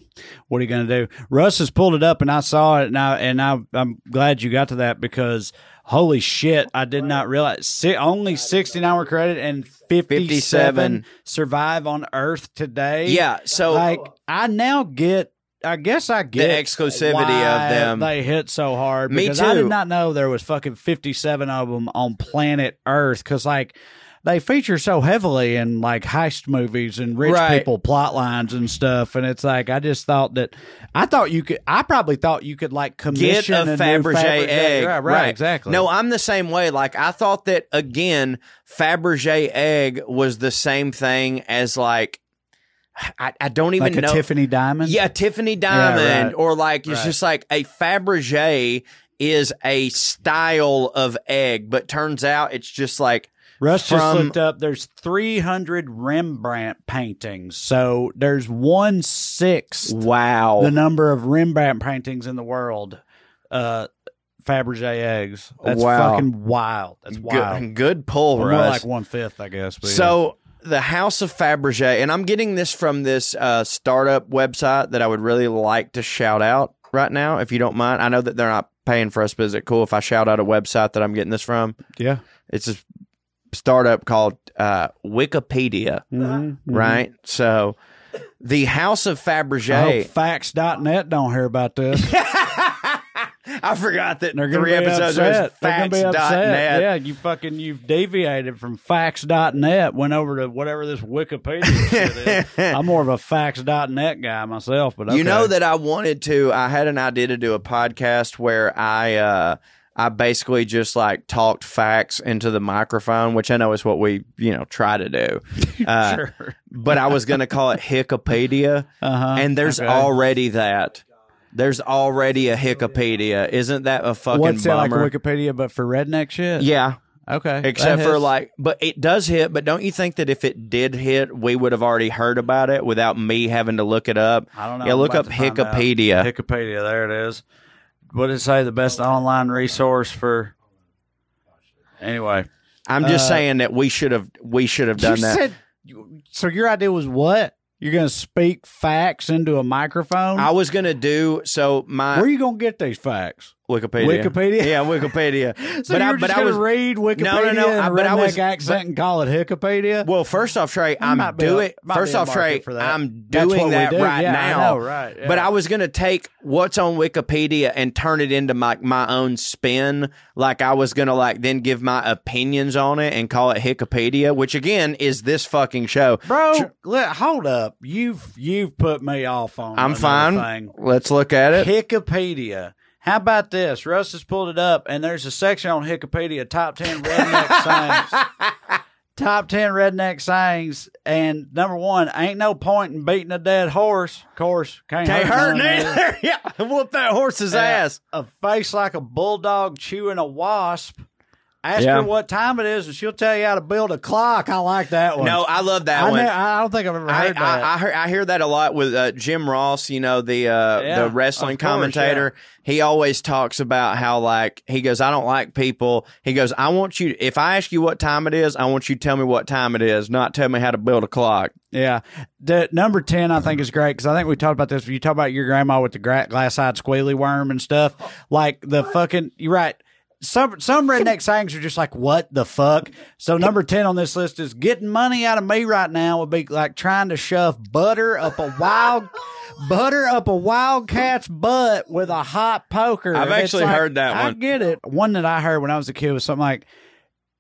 A: what are you going to do? Russ has pulled it up, and I saw it, and I and I, I'm glad you got to that because holy shit, I did not realize si- only 69 were credited and 57,
B: 57.
A: survive on Earth today.
B: Yeah, so
A: like I now get. I guess I get the
B: exclusivity of them.
A: They hit so hard
B: Me
A: because I did not know there was fucking fifty seven of them on planet Earth because like they feature so heavily in like heist movies and rich
B: Right.
A: people plot lines and stuff, and it's like I just thought that I thought you could. I probably thought you could like
B: get
A: commission
B: a
A: new
B: Fabergé egg.
A: Right, right, exactly.
B: No, I'm the same way. Like I thought that again, Fabergé egg was the same thing as like I, I don't even
A: like a
B: know.
A: Tiffany diamond.
B: Yeah, Tiffany Diamond,
A: right.
B: or like it's
A: Right.
B: just like a Fabergé is a style of egg, but turns out it's just like
A: Russ just looked up. There's 300 Rembrandt paintings, so there's one sixth
B: wow.
A: the number of Rembrandt paintings in the world. Uh, Fabergé eggs. That's
B: Wow.
A: fucking wild. That's wild.
B: Good, good pull,
A: Well, more
B: Russ.
A: like one fifth, I guess.
B: So the House of Fabergé, and I'm getting this from this uh, startup website that I would really like to shout out right now, if you don't mind. I know that they're not paying for us, but is it cool if I shout out a website that I'm getting this from?
A: yeah,
B: It's a startup called uh, Wikipedia,
A: Mhm, mhm.
B: right? So the House of
A: I hope
B: Fabergé.
A: Facts.net don't hear about this. [laughs]
B: I forgot that
A: They're gonna
B: three
A: be
B: episodes
A: upset.
B: was
A: They're gonna be upset.
B: facts.net.
A: Yeah, you fucking you've deviated from facts.net, went over to whatever this Wikipedia shit is. [laughs] I'm more of a facts.net guy myself, but
B: You know that I wanted to. I had an idea to do a podcast where I uh I basically just like talked facts into the microphone, which I know is what we you know try to do. [laughs] Uh,
A: Sure.
B: But I was going to call it [laughs] Hickopedia,
A: Uh-huh.
B: and there's
A: Okay.
B: already that. There's already a Hickopedia. Isn't that a fucking
A: What's it like
B: bummer?
A: Wikipedia, but for redneck shit?
B: yeah,
A: Okay.
B: except for like, but it does hit. But don't you think that if it did hit, we would have already heard about it without me having to look it up?
A: I don't know.
B: Yeah,
A: I'm
B: look
A: about
B: up
A: to find out.
B: Hickopedia.
A: Wikipedia. There it is. What did it say? The best online resource for. Anyway,
B: I'm just
A: Uh,
B: saying that we should have we should have done
A: you
B: that.
A: said. So your idea was what? You're going to speak facts into a microphone.
B: I was gonna do so. My
A: Where are you going to get these facts?
B: Wikipedia,
A: Wikipedia?
B: yeah, Wikipedia. [laughs]
A: So
B: but
A: you
B: I,
A: were
B: but
A: just
B: I
A: going
B: was
A: to read Wikipedia
B: No, no, no, I- but I was-
A: accent and call it Wikipedia?
B: well. First off, Trae, I'm
A: Might be a-
B: doing. First off, Trae,
A: market for that.
B: I'm doing that
A: do.
B: right
A: Yeah,
B: now.
A: know, right, yeah.
B: But I was gonna take what's on Wikipedia and turn it into my my own spin. Like I was gonna like then give my opinions on it and call it Wikipedia, which again is this fucking show,
A: Bro, let, hold up. You've you've put me off on
B: I'm fine.
A: thing.
B: Let's look at it.
A: Wikipedia. How about this? Russ has pulled it up, and there's a section on Wikipedia, top 10 redneck [laughs] sayings. Top 10 redneck sayings. And number one, ain't no point in beating a dead horse. Of course, can't,
B: Can't hurt
A: man.
B: neither. [laughs] yeah, whoop that horse's
A: Uh,
B: ass.
A: A face like a bulldog chewing a wasp. Ask
B: Yeah.
A: her what time it is, and she'll tell you how to build a clock. I like that one.
B: No, I love that
A: I,
B: one.
A: ne- I don't think I've ever
B: I,
A: heard that.
B: I, I, hear, I hear that a lot with uh, Jim Ross, you know, the uh,
A: Yeah,
B: the wrestling
A: course,
B: commentator. He always talks about how, like, he goes, I don't like people. He goes, I want you, if I ask you what time it is, I want you to tell me what time it is, not tell me how to build a clock.
A: Yeah. The number 10 I think is great because I think we talked about this. When you talk about your grandma with the gra- glass-eyed squealy worm and stuff, like the fucking, you're right. Some some redneck sayings are just like, what the fuck? So number 10 on this list is getting money out of me right now would be like trying to shove butter up a wild, [laughs] butter up a wildcat's butt with a hot poker.
B: I've actually
A: like,
B: heard that
A: I get it. One that I heard when I was a kid was something like,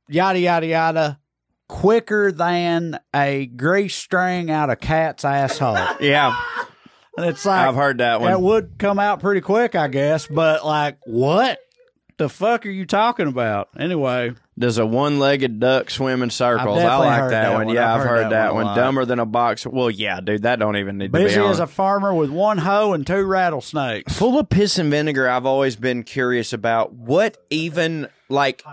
A: yada, yada, yada quicker than a grease string out of cat's asshole. [laughs]
B: Yeah,
A: And it's like
B: I've heard that one.
A: that would come out pretty quick, I guess. But like, what the fuck are you talking about? Anyway,
B: Does a one-legged duck swim in circles? I like that, one. Yeah,
A: I've heard that
B: that
A: one
B: one. Dumber than a box. Well, yeah, dude, that don't even need to
A: busy
B: be on.
A: as a farmer with one hoe and two rattlesnakes.
B: full of piss and vinegar i've always been curious about what even like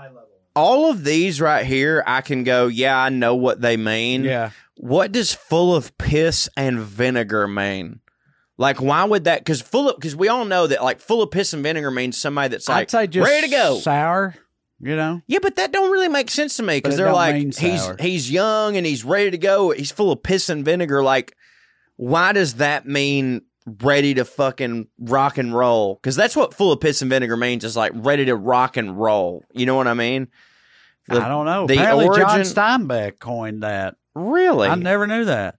B: all of these right here i can go yeah i know what they mean
A: Yeah.
B: what does full of piss and vinegar mean like why would that because full of because we all know that like full of piss and vinegar means somebody that's like
A: I'd say just
B: ready to go
A: sour. You know,
B: yeah, but that don't really make sense to me because they're like he's he's young and he's ready to go. He's full of piss and vinegar. Like, why does that mean ready to fucking rock and roll? Because that's what full of piss and vinegar means is like ready to rock and roll. You know what I mean? The-
A: I don't know.
B: the
A: Apparently, John
B: origin-
A: Steinbeck coined that.
B: Really?
A: I never knew that.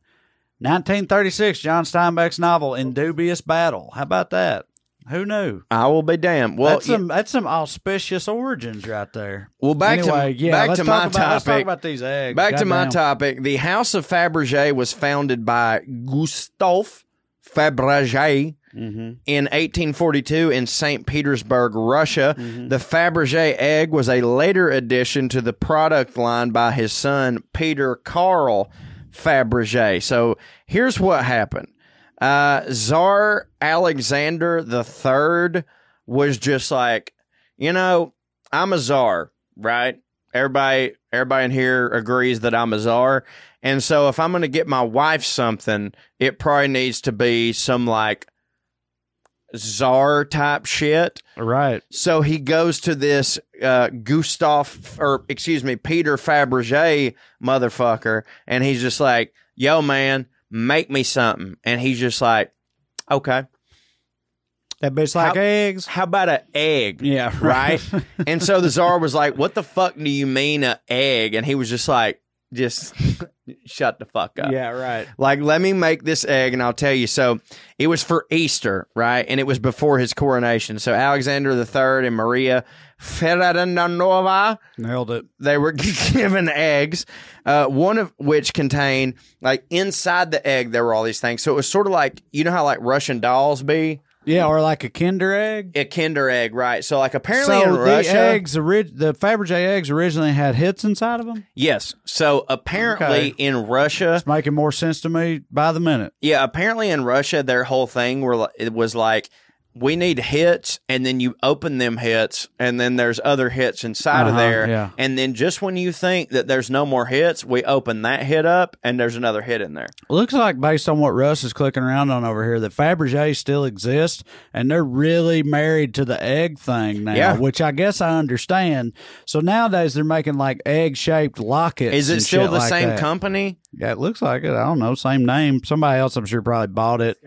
A: 1936, John Steinbeck's novel In Dubious Battle." How about that? Who knew?
B: I will be damned. Well,
A: that's some that's some auspicious origins right there.
B: well, back
A: anyway,
B: to
A: yeah,
B: back
A: let's
B: to
A: talk
B: my
A: about, Let's talk about these eggs.
B: Back to my topic. The House of Fabergé was founded by Gustave Fabergé
A: Mhm.
B: in 1842 in St. Petersburg, Russia.
A: Mm-hmm.
B: The Fabergé egg was a later addition to the product line by his son Peter Carl Fabergé. So here's what happened. Uh, Tsar Alexander the Third was just like, you know, I'm a czar, right? Everybody, everybody in here agrees that I'm a czar, and so if I'm going to get my wife something, it probably needs to be some like czar type shit.
A: Right.
B: So he goes to this uh, Gustav, or excuse me, Peter Fabergé motherfucker, and he's just like, "Yo, man, make me something." And he's just like, "Okay,
A: That bitch like
B: How-
A: eggs.
B: how about an egg?"
A: Yeah.
B: right? and so the czar was like, "What the fuck do you mean an egg?" And he was just like, "Just [laughs] shut the fuck up."
A: yeah. Right.
B: Like, let me make this egg and I'll tell you. So it was for Easter, right? And it was before his coronation. So Alexander III and Maria Ferdinandova,
A: Nailed it.
B: they were [laughs] given eggs, uh, one of which contained, like, inside the egg, there were all these things. So it was sort of like, you know how, like, Russian dolls be?
A: Yeah, or like a Kinder egg.
B: A Kinder egg, right? So, like, apparently
A: so
B: in
A: the
B: Russia.
A: eggs, the Fabergé eggs originally had hits inside of them.
B: Yes. So apparently
A: Okay.
B: in Russia,
A: It's making more sense to me by the minute.
B: Yeah, apparently in Russia, their whole thing were li- it was like we need hits, and then you open them hits, and then there's other hits inside of
A: Uh-huh,
B: there,
A: yeah.
B: and then just when you think that there's no more hits, we open that hit up, and there's another hit in there.
A: Looks like based on what Russ is clicking around on over here, that Fabergé still exists, and they're really married to the egg thing now,
B: Yeah.
A: which I guess I understand. So nowadays they're making like egg shaped lockets.
B: Is it
A: and
B: still
A: shit
B: the
A: like
B: same
A: that.
B: company?
A: Yeah, it looks like it. I don't know, same name. Somebody else, I'm sure, probably bought it.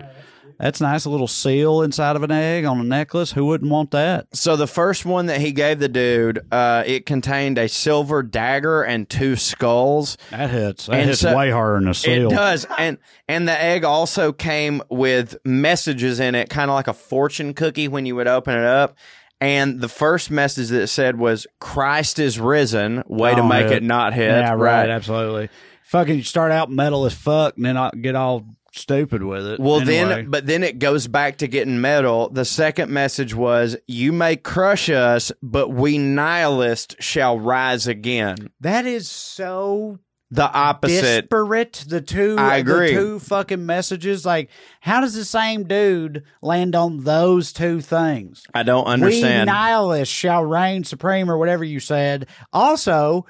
A: That's nice. A little seal inside of an egg on a necklace. Who wouldn't want that?
B: So the first one that he gave the dude, uh, it contained a silver dagger and two skulls.
A: That hits. That
B: And
A: hits
B: so-
A: way harder than a seal.
B: It does, and and the egg also came with messages in it, kind of like a fortune cookie when you would open it up. And the first message that it said was "Christ is risen." Way to
A: Don't
B: make
A: hit.
B: it not hit.
A: Yeah, right. Absolutely. Fucking start out metal as fuck, and then I get all stupid with it.
B: Well,
A: Anyway.
B: then, but then it goes back to getting metal. The second message was, "You may crush us, but we nihilists shall rise again."
A: that is so
B: the opposite.
A: disparate the two
B: I agree.
A: the two fucking messages like how does the same dude land on those two things
B: I don't understand
A: we
B: understand.
A: nihilists shall reign supreme or whatever you said also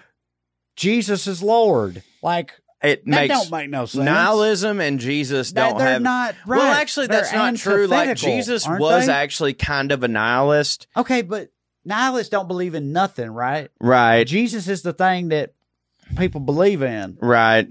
A: jesus is lord like
B: it
A: that
B: makes
A: don't make no sense
B: nihilism and Jesus don't
A: they're
B: have.
A: not right
B: Well, actually, that's
A: They're
B: not true. Like Jesus was
A: they?
B: actually kind of a nihilist,
A: okay but nihilists don't believe in nothing right
B: right?
A: jesus is the thing that people believe in
B: Right.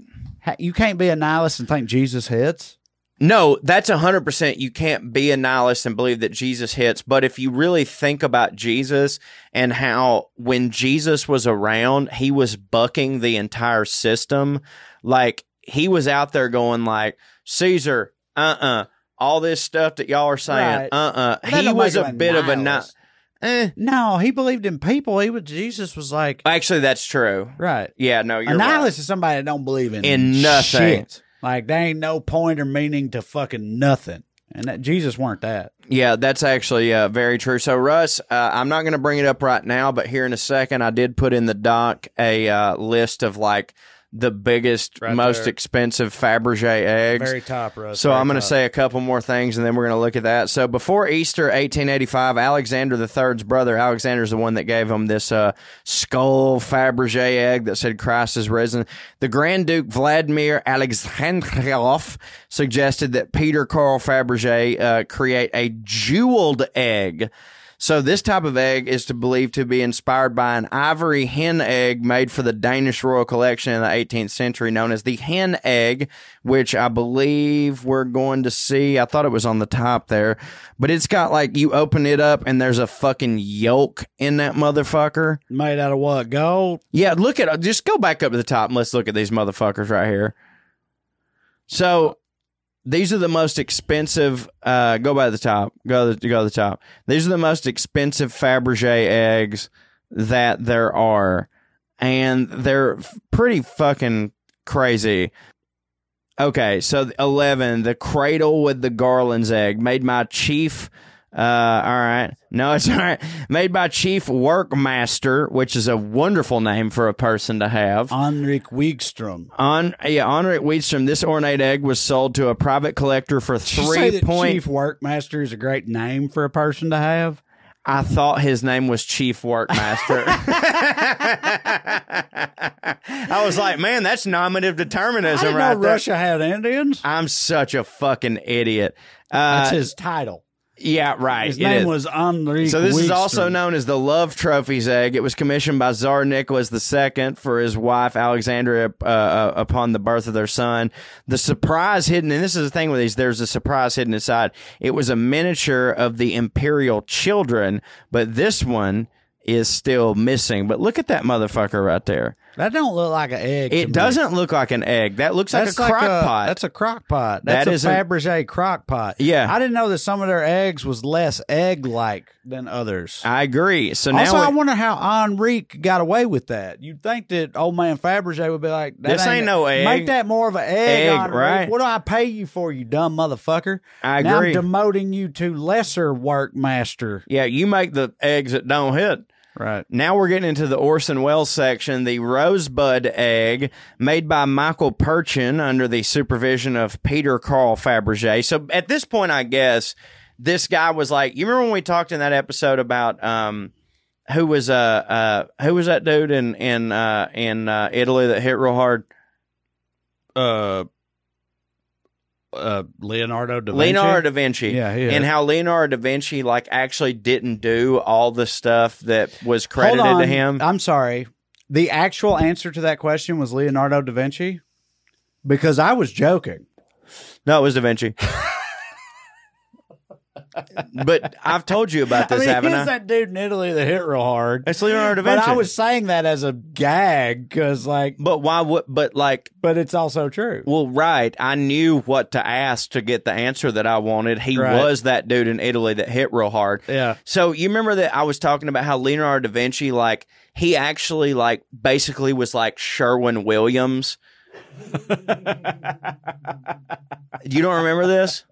A: You can't be a nihilist and think jesus hits
B: No, that's a hundred percent. You can't be a nihilist and believe that Jesus hits. But if you really think about Jesus and how when Jesus was around, he was bucking the entire system. Like he was out there going like, Caesar, uh-uh, all this stuff that y'all are saying,
A: Right.
B: uh-uh.
A: Well, that
B: He was a bit of a
A: nihilist.
B: eh.
A: No, he believed in people. He was Jesus was like
B: Actually, that's true.
A: right.
B: Yeah, no, you're
A: a
B: right.
A: nihilist is somebody that don't believe in
B: In nothing.
A: shit. Like there ain't no point or meaning to fucking nothing. And that Jesus weren't that.
B: Yeah, that's actually uh, very true. So, Russ, uh, I'm not going to bring it up right now, but here in a second, I did put in the doc a uh, list of like the biggest,
A: Right
B: most
A: there.
B: expensive Fabergé eggs.
A: Very top.
B: So I'm going to say a couple more things, and then we're going to look at that. So before Easter 1885, Alexander III's brother, Alexander's the one that gave him this uh, skull Fabergé egg that said Christ is risen. The Grand Duke Vladimir Alexandrov suggested that Peter Carl Fabergé uh, create a jeweled egg. So this type of egg is to believed to be inspired by an ivory hen egg made for the Danish royal collection in the 18th century, known as the hen egg, which I believe we're going to see. I thought it was on the top there, but it's got like you open it up and there's a fucking yolk in that motherfucker.
A: made out of what? Gold?
B: Yeah, look at just go back up to the top and let's look at these motherfuckers right here. So these are the most expensive. Uh, go by the top. Go to, go to the top. These are the most expensive Fabergé eggs that there are, and they're pretty fucking crazy. Okay, so eleven, the cradle with the garland's egg, made my Chief. Uh, all right, no, it's all right. Made by Chief Workmaster, which is a wonderful name for a person to have.
A: Henrik Wigström.
B: On yeah, Honoric Wheatstrom, this ornate egg was sold to a private collector for
A: Did you say
B: three point.
A: Chief Workmaster is a great name for a person to have.
B: I thought his name was Chief Workmaster. [laughs] I was like, man, that's nominative
A: I
B: determinism
A: didn't
B: right.
A: Russia had Indians.
B: I'm such a fucking idiot. Uh,
A: That's his title.
B: Yeah, right.
A: His
B: it
A: name
B: is.
A: was Henrik
B: So this is also
A: Wigström.
B: known as the Love Trophies egg. It was commissioned by Tsar Nicholas II for his wife Alexandria uh, uh, upon the birth of their son. The surprise hidden, and this is the thing with these, there's a surprise hidden inside. It was a miniature of the imperial children, but this one is still missing. But look at that motherfucker right there.
A: That don't look like an egg.
B: It doesn't look like an egg. That looks like a crock pot.
A: That's a crock pot.
B: That
A: That's a
B: isn't-
A: Fabergé crock pot.
B: Yeah.
A: I didn't know that some of their eggs was less egg like than others.
B: I agree. So now
A: also,
B: we-
A: I wonder how Henrique got away with that. You'd think that old man Fabergé would be like, that
B: This ain't no egg.
A: Make that more of an egg,
B: Egg, right.
A: What do I pay you for, you dumb motherfucker?
B: I
A: Now
B: agree.
A: I'm demoting you to lesser workmaster.
B: yeah, you make the eggs that don't hit.
A: Right.
B: Now we're getting into the Orson Welles section, the Rosebud egg made by Michael Perchin under the supervision of Peter Carl Fabergé. So at this point, I guess this guy was like, you remember when we talked in that episode about um, who was uh, uh who was that dude in in uh, in uh, Italy that hit real hard?
A: Uh, uh, Leonardo da Vinci.
B: Leonardo da Vinci.
A: Yeah, he
B: and how Leonardo da Vinci like actually didn't do all the stuff that was credited to him.
A: I'm sorry. The actual answer to that question was Leonardo da Vinci? Because I was joking.
B: No, it was Da Vinci. [laughs] but I've told you about this,
A: I mean,
B: haven't I?
A: that dude in Italy that hit real hard.
B: It's Leonardo da Vinci.
A: But I was saying that as a gag because, like,
B: but why would? But like,
A: but it's also true.
B: well, right. I knew what to ask to get the answer that I wanted. He
A: Right.
B: was that dude in Italy that hit real hard.
A: Yeah.
B: So you remember that I was talking about how Leonardo da Vinci, like, he actually like basically was like Sherwin Williams. You don't remember this?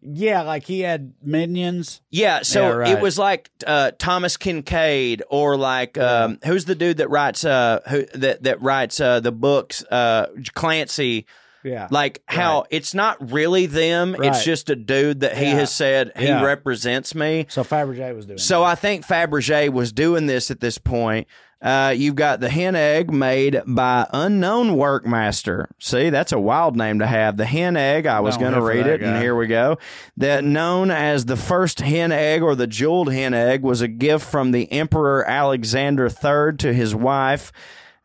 A: Yeah, like he had minions.
B: Yeah, so
A: Yeah, right.
B: it was like uh, Thomas Kinkade, or like um, who's the dude that writes uh, who that that writes uh, the books uh, Clancy.
A: Yeah.
B: Like how it's not really them; it's just a dude that he
A: Yeah.
B: has said he
A: Yeah.
B: represents me.
A: so Fabergé was doing
B: So I think Fabergé was doing this at this point. Uh, you've got the hen egg made by unknown workmaster. See, that's a wild name to have. The hen egg. I was going to read it, and here we go. That known as the first hen egg or the jeweled hen egg was a gift from the Emperor Alexander III to his wife.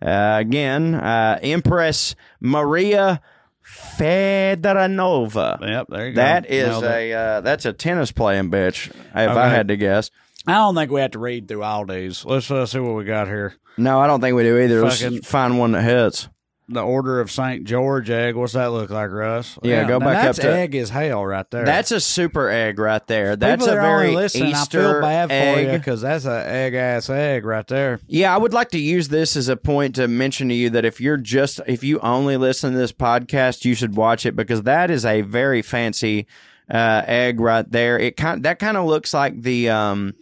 B: Uh, again, uh, Empress Maria Fedoranova.
A: Yep, there you go.
B: That is a uh, that's a tennis playing bitch. If I had to guess.
A: I don't think we have to read through all these. Let's uh, see what we got here.
B: No, I don't think we do either. Let's
A: Fucking-
B: find one that hits.
A: The Order of Saint George egg. What's that look like, Russ?
B: Yeah, go
A: now
B: back
A: that's
B: up to-
A: egg is hell right there.
B: That's a super egg right there. That's
A: People
B: a
A: are only
B: very
A: listening,
B: Easter
A: I feel bad for you
B: egg.
A: because that's a egg ass egg right there.
B: Yeah, I would like to use this as a point to mention to you that if you're just if you only listen to this podcast, you should watch it because that is a very fancy uh, egg right there. It kind that kind of looks like the um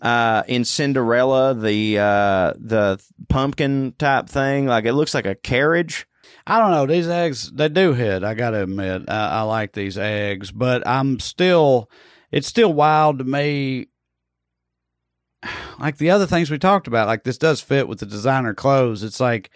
B: uh in Cinderella the uh the pumpkin type thing. Like it looks like a carriage.
A: I don't know. These eggs, they do hit. I got to admit, I, I like these eggs, but I'm still, it's still wild to me. [sighs] Like the other things we talked about, like this does fit with the designer clothes. It's like,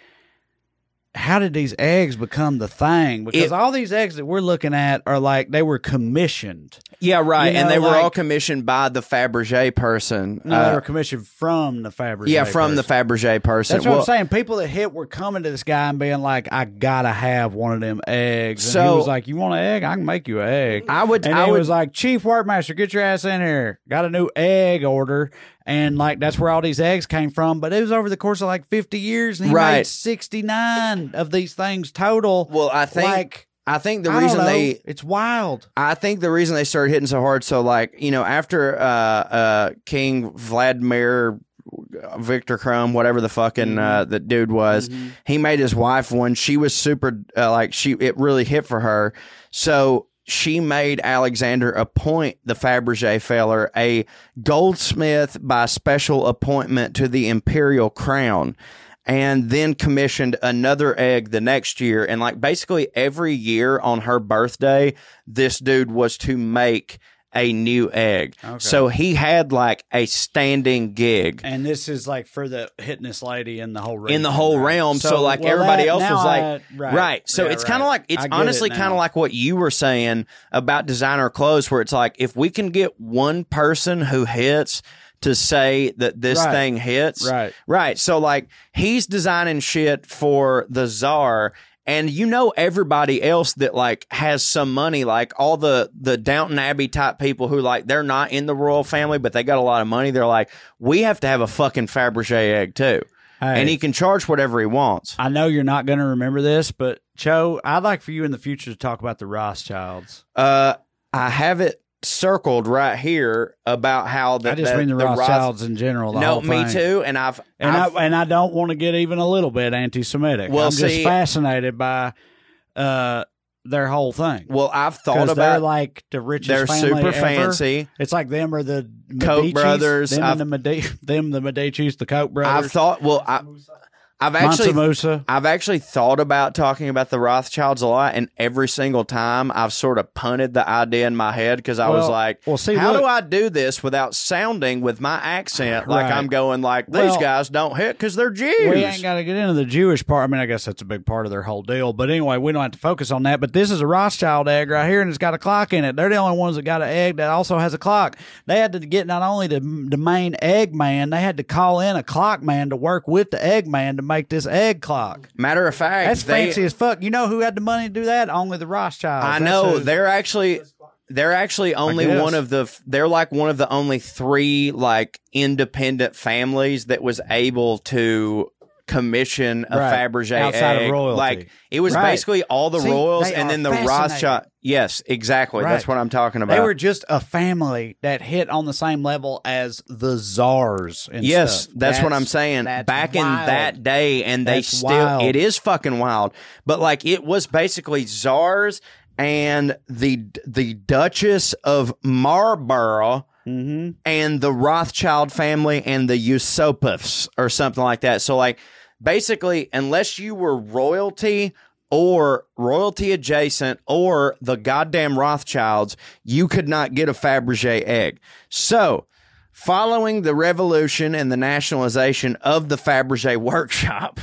A: how did these eggs become the thing? Because
B: It-
A: all these eggs that we're looking at are like they were commissioned.
B: Yeah, right.
A: You
B: and
A: know,
B: they were all commissioned by the Fabergé person.
A: No,
B: Uh,
A: they were commissioned from the Fabergé.
B: yeah, from the
A: person.
B: Fabergé person.
A: That's what
B: Well,
A: I'm saying. People that hit were coming to this guy and being like, "I gotta have one of them eggs." And
B: So-
A: he was like, "You want an egg? I can make you an egg."
B: I would.
A: And
B: I
A: he
B: would.
A: was like, "Chief Workmaster, get your ass in here. Got a new egg order." And like that's where all these eggs came from. But it was over the course of like 50 years, and he
B: Right.
A: made 69 of these things total.
B: well, I think.
A: like
B: I think the
A: I
B: reason
A: know.
B: they.
A: it's wild.
B: I think the reason they started hitting so hard. So, like you know, after uh, uh, King Vladimir. Victor Crumb, whatever the fucking
A: Mm-hmm.
B: uh, the dude was, he made his wife one. She was super uh, like she it really hit for her. So she made Alexander appoint the Fabergé feller a goldsmith by special appointment to the imperial crown and then commissioned another egg the next year. And like basically every year on her birthday this dude was to make a new egg so he had like a standing gig
A: And this is like for the hitting this lady in the whole region,
B: in the whole
A: right?
B: realm. So, like
A: well,
B: everybody
A: that-
B: else was like,
A: I-
B: right. So
A: Yeah,
B: it's kind of like it's honestly
A: it
B: kind of like what you were saying about designer clothes, where it's like if we can get one person who hits to say that this
A: Right.
B: thing hits,
A: Right.
B: right. So like he's designing shit for the czar. And you know everybody else that like has some money, like all the the Downton Abbey type people who like they're not in the royal family, but they got a lot of money. They're like, we have to have a fucking Fabergé egg too,
A: Hey.
B: and he can charge whatever he wants.
A: I know you're not going to remember this, but Cho, I'd like for you in the future to talk about the Rothschilds.
B: Uh, I have it circled right here about how the,
A: I just
B: the,
A: mean the,
B: Roth-
A: Rothschilds in general. The
B: no, me
A: thing.
B: too. And I've,
A: And I,
B: I've
A: and I don't want to get even a little bit anti-Semitic.
B: Well,
A: I'm just fascinated by uh, their whole thing.
B: well, I've thought
A: Because they're
B: about.
A: like the richest.
B: they're
A: family
B: super
A: ever.
B: fancy.
A: It's like them or the
B: Koch brothers.
A: Them
B: I've-
A: and the Medi- them the Medicis, the Koch brothers.
B: I've thought. Well, I, I've actually.
A: Mansa Musa.
B: I've actually thought about talking about the Rothschilds a lot, and every single time I've sort of punted the idea in my head because I was like,
A: well, see,
B: how
A: look-
B: do I do this without sounding with my accent like I'm going like these
A: Well,
B: guys don't hit because they're Jews?
A: We ain't got to get into the Jewish part. I mean, I guess that's a big part of their whole deal. But anyway, we don't have to focus on that. But this is a Rothschild egg right here, and it's got a clock in it. They're the only ones that got an egg that also has a clock. They had to get not only the, the main egg man, they had to call in a clock man to work with the egg man to make this egg clock.
B: Matter of fact,
A: That's
B: they-
A: fancy as fuck. You know who had the money to do that? Only the Rothschilds.
B: I
A: That's
B: know
A: who-
B: they're actually they're actually only one of the they're like one of the only three like independent families that was able to commission a
A: Right.
B: Fabergé
A: Outside of
B: egg.
A: royalty.
B: Like it was
A: Right.
B: basically all the
A: See,
B: royals and then the. Rothschild. Yes, exactly. That's what I'm talking about.
A: They were just a family that hit on the same level as the czars. And
B: Yes,
A: stuff.
B: that's, what I'm saying.
A: that's
B: Back in that day, and they
A: That's
B: still,
A: wild.
B: it is fucking wild. But like, it was basically czars and the the Duchess of Marlborough
A: Mm-hmm.
B: and the Rothschild family and the Yusupovs or something like that. So like, basically, unless you were royalty. Or royalty adjacent, or the goddamn Rothschilds, you could not get a Fabergé egg. So, following the revolution and the nationalization of the Fabergé [laughs] workshop.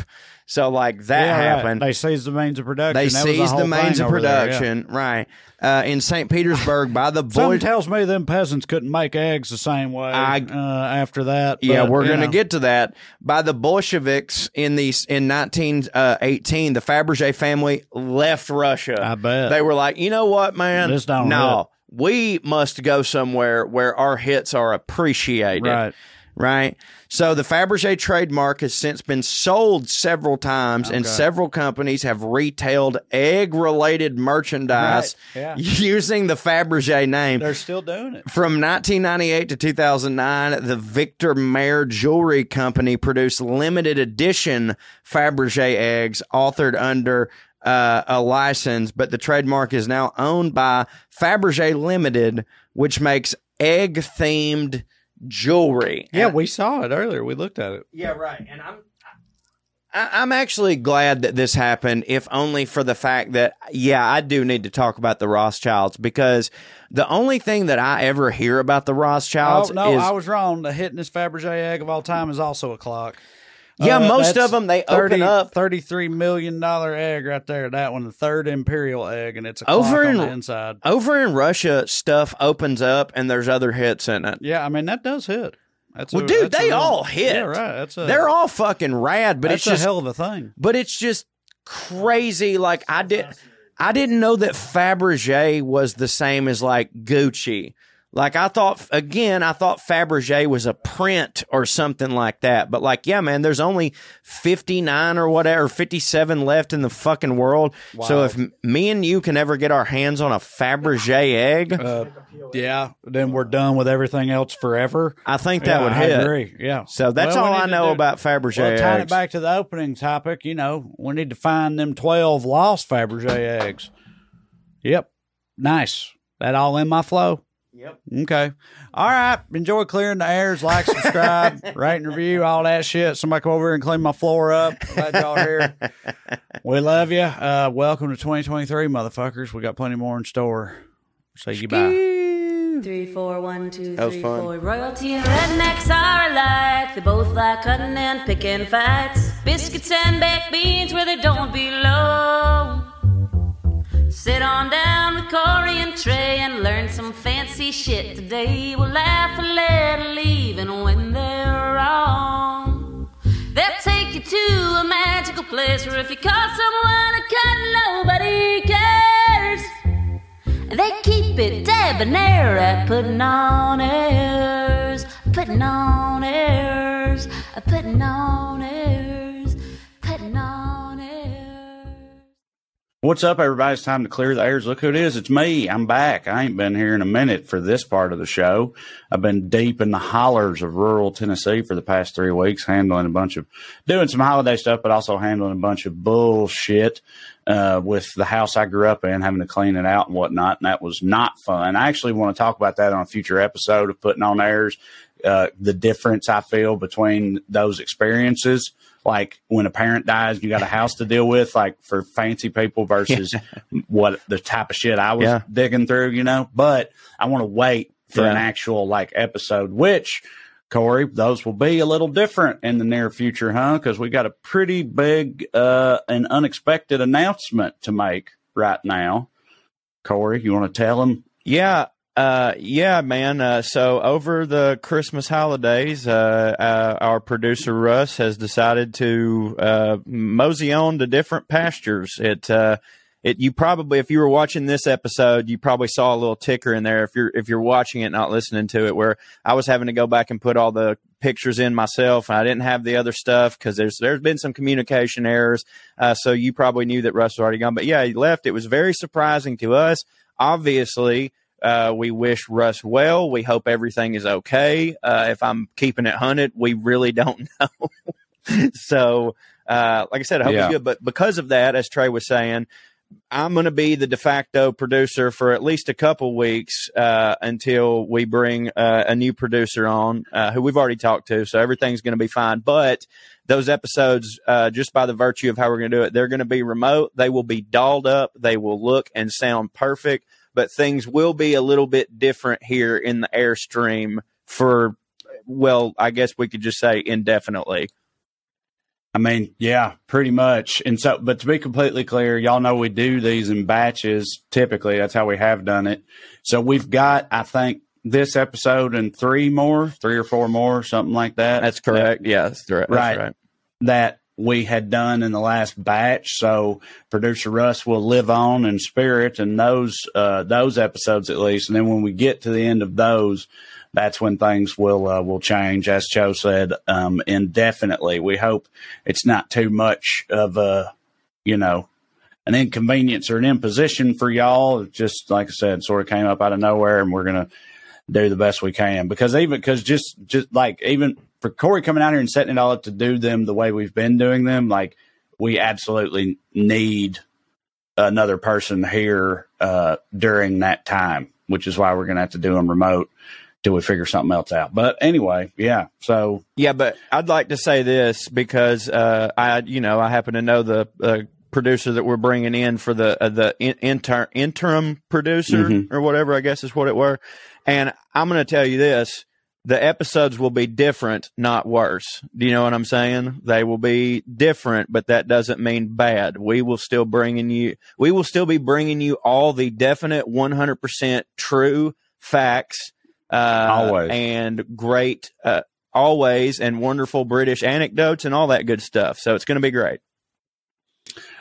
B: So like that
A: Yeah, right.
B: happened.
A: They seized the means of production.
B: They
A: That
B: seized
A: whole
B: the means of
A: over there, yeah.
B: production, right? Uh, in St. Petersburg by the [laughs] boy.
A: tells me them peasants couldn't make eggs the same way
B: I-
A: uh, after that.
B: yeah,
A: but,
B: we're going to get to that. By the Bolsheviks in these in 1918, the Fabergé family left Russia.
A: I bet.
B: They were like, you know what, man?
A: This don't
B: no, we must go somewhere where our hits are appreciated.
A: Right.
B: Right. So the Fabergé trademark has since been sold several times, and several companies have retailed egg-related merchandise
A: Right, yeah.
B: using the Fabergé name.
A: They're still doing it.
B: From 1998 to 2009, the Victor Mayer Jewelry Company produced limited edition Fabergé eggs authored under uh, a license, but the trademark is now owned by Fabergé Limited, which makes egg themed jewelry.
A: Yeah,
B: And-
A: we saw it earlier. We looked at it.
B: yeah, right. And I'm I, I'm actually glad that this happened, if only for the fact that yeah, I do need to talk about the Rothschilds because the only thing that I ever hear about the Rothschilds
A: Oh no,
B: is
A: I was wrong. The hittingest Fabergé egg of all time is also a clock.
B: Yeah,
A: Uh,
B: most of them they
A: 30,
B: open up
A: thirty-three million dollar egg right there. That one, the third imperial egg, and it's a
B: Over in-
A: the inside.
B: over in Russia. Stuff opens up and there's other hits in it.
A: Yeah, I mean that does hit. That's
B: Well,
A: a-
B: dude, they
A: real-
B: all hit.
A: Yeah, right. That's a,
B: They're all fucking rad, but it's just
A: a hell of a thing.
B: but it's just crazy. Like I did, I didn't know that Fabergé was the same as like Gucci. Like I thought again, I thought Fabergé was a print or something like that. But like, yeah, man, there's only 59 or whatever, 57 left in the fucking world. So if me and you can ever get our hands on a Fabergé egg,
A: Uh, yeah, then we're done with everything else forever.
B: I think that
A: Yeah,
B: would
A: I
B: hit.
A: agree. Yeah.
B: So that's
A: Well,
B: all I know
A: do-
B: about Fabergé
A: Well, tying it back to the opening topic, you know, we need to find them twelve lost Fabergé eggs. Yep, nice. That all in my flow.
B: Yep.
A: Okay. All right. Enjoy clearing the airs. Like, subscribe, [laughs] rate and review, all that shit. Somebody come over here and clean my floor up. Glad y'all here. [laughs] We love you. Uh, welcome to 2023, motherfuckers. We got plenty more in store. Say goodbye.
F: Three, four, one, two,
B: That
F: three, four. Royalty and rednecks are alike. They both like cutting and picking fights. Biscuits and baked beans where they don't belong. Sit on down with Corey and Trae and learn some fancy shit today. We'll laugh a little even when they're wrong. They'll take you to a magical place where if you call someone a cunt, nobody cares. They keep it debonair at putting on airs, putting on airs, putting on airs, putting on.
E: What's up, everybody? It's time to clear the airs. Look who it is. It's me. I'm back. I ain't been here in a minute for this part of the show. I've been deep in the hollers of rural Tennessee for the past three weeks, handling a bunch of, doing some holiday stuff, but also handling a bunch of bullshit uh, with the house I grew up in, having to clean it out and whatnot. And that was not fun. I actually want to talk about that on a future episode of Putting on Airs. Uh, the difference I feel between those experiences like when a parent dies, you got a house to deal with, like for fancy people versus what the type of shit I was
B: Yeah.
E: digging through, you know. But I want to wait for an actual like episode, which Corey, those will be a little different in the near future, huh? Because we got a pretty big uh, and unexpected announcement to make right now. Corey, you want to tell them?
B: Yeah, uh, yeah, man. Uh, so over the Christmas holidays, uh, uh, our producer Russ has decided to uh, mosey on to different pastures. It uh, it you probably if you were watching this episode, you probably saw a little ticker in there if you're if you're watching it not listening to it where I was having to go back and put all the pictures in myself and I didn't have the other stuff because there's there's been some communication errors. Uh, so you probably knew that Russ was already gone. But yeah, he left. It was very surprising to us. Obviously, uh, we wish Russ well. We hope everything is okay. Uh, if I'm keeping it hunted, we really don't [laughs] know. so, uh, like I said, I hope
A: Yeah.
B: he's good. But because of that, as Trae was saying, I'm going to be the de facto producer for at least a couple weeks uh, until we bring uh, a new producer on uh, who we've already talked to. So everything's going to be fine. But those episodes, uh, just by the virtue of how we're going to do it, they're going to be remote. They will be dolled up. They will look and sound perfect. But things will be a little bit different here in the airstream for, well, I guess we could just say indefinitely.
A: I mean, yeah, pretty much. And so, but to be completely clear, y'all know we do these in batches. Typically, that's how we have done it. So we've got, I think, this episode and three more, three or four more, something like that.
B: That's correct. Yeah, that's, right. that's
A: Right.
B: right.
A: that we had done in the last batch. So producer Russ will live on in spirit and those uh, those episodes at least. And then when we get to the end of those, that's when things will uh, will change. As Cho said, um, indefinitely. We hope it's not too much of a you know an inconvenience or an imposition for y'all. It just like I said, sort of came up out of nowhere, and we're gonna do the best we can because even because just just like even for Corey coming out here and setting it all up to do them the way we've been doing them, like we absolutely need another person here uh, during that time, which is why we're gonna have to do them remote till we figure something else out. But anyway, yeah. So
B: Yeah, but I'd like to say this because uh, I, you know, I happen to know the uh, producer that we're bringing in for the uh, the in, inter, interim producer
A: Mhm.
B: or whatever I guess is what it were. And I'm going to tell you this: the episodes will be different, not worse. Do you know what I'm saying? They will be different, but that doesn't mean bad. We will still bringing you. We will still be bringing you all the definite 100% true facts. Uh,
A: Always.
B: and great, uh, always and wonderful British anecdotes and all that good stuff. So it's going to be great.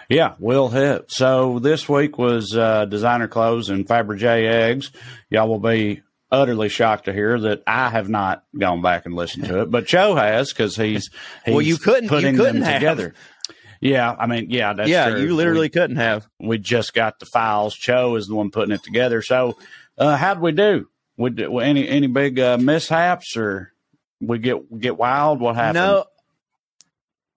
A: Yeah, we'll hit. So this week was uh, designer clothes and Fabergé eggs. Y'all will be utterly shocked to hear that I have not gone back and listened to it, but Cho has because he's, he's [laughs]
B: Well, you couldn't- you
A: putting
B: couldn't
A: them
B: have.
A: together. Yeah, I mean, yeah, that's
B: yeah,
A: true.
B: you literally
A: We,
B: couldn't have.
A: we just got the files. Cho is the one putting it together. So, uh, how'd we do? We any any big uh, mishaps or we get get wild? What happened?
B: No.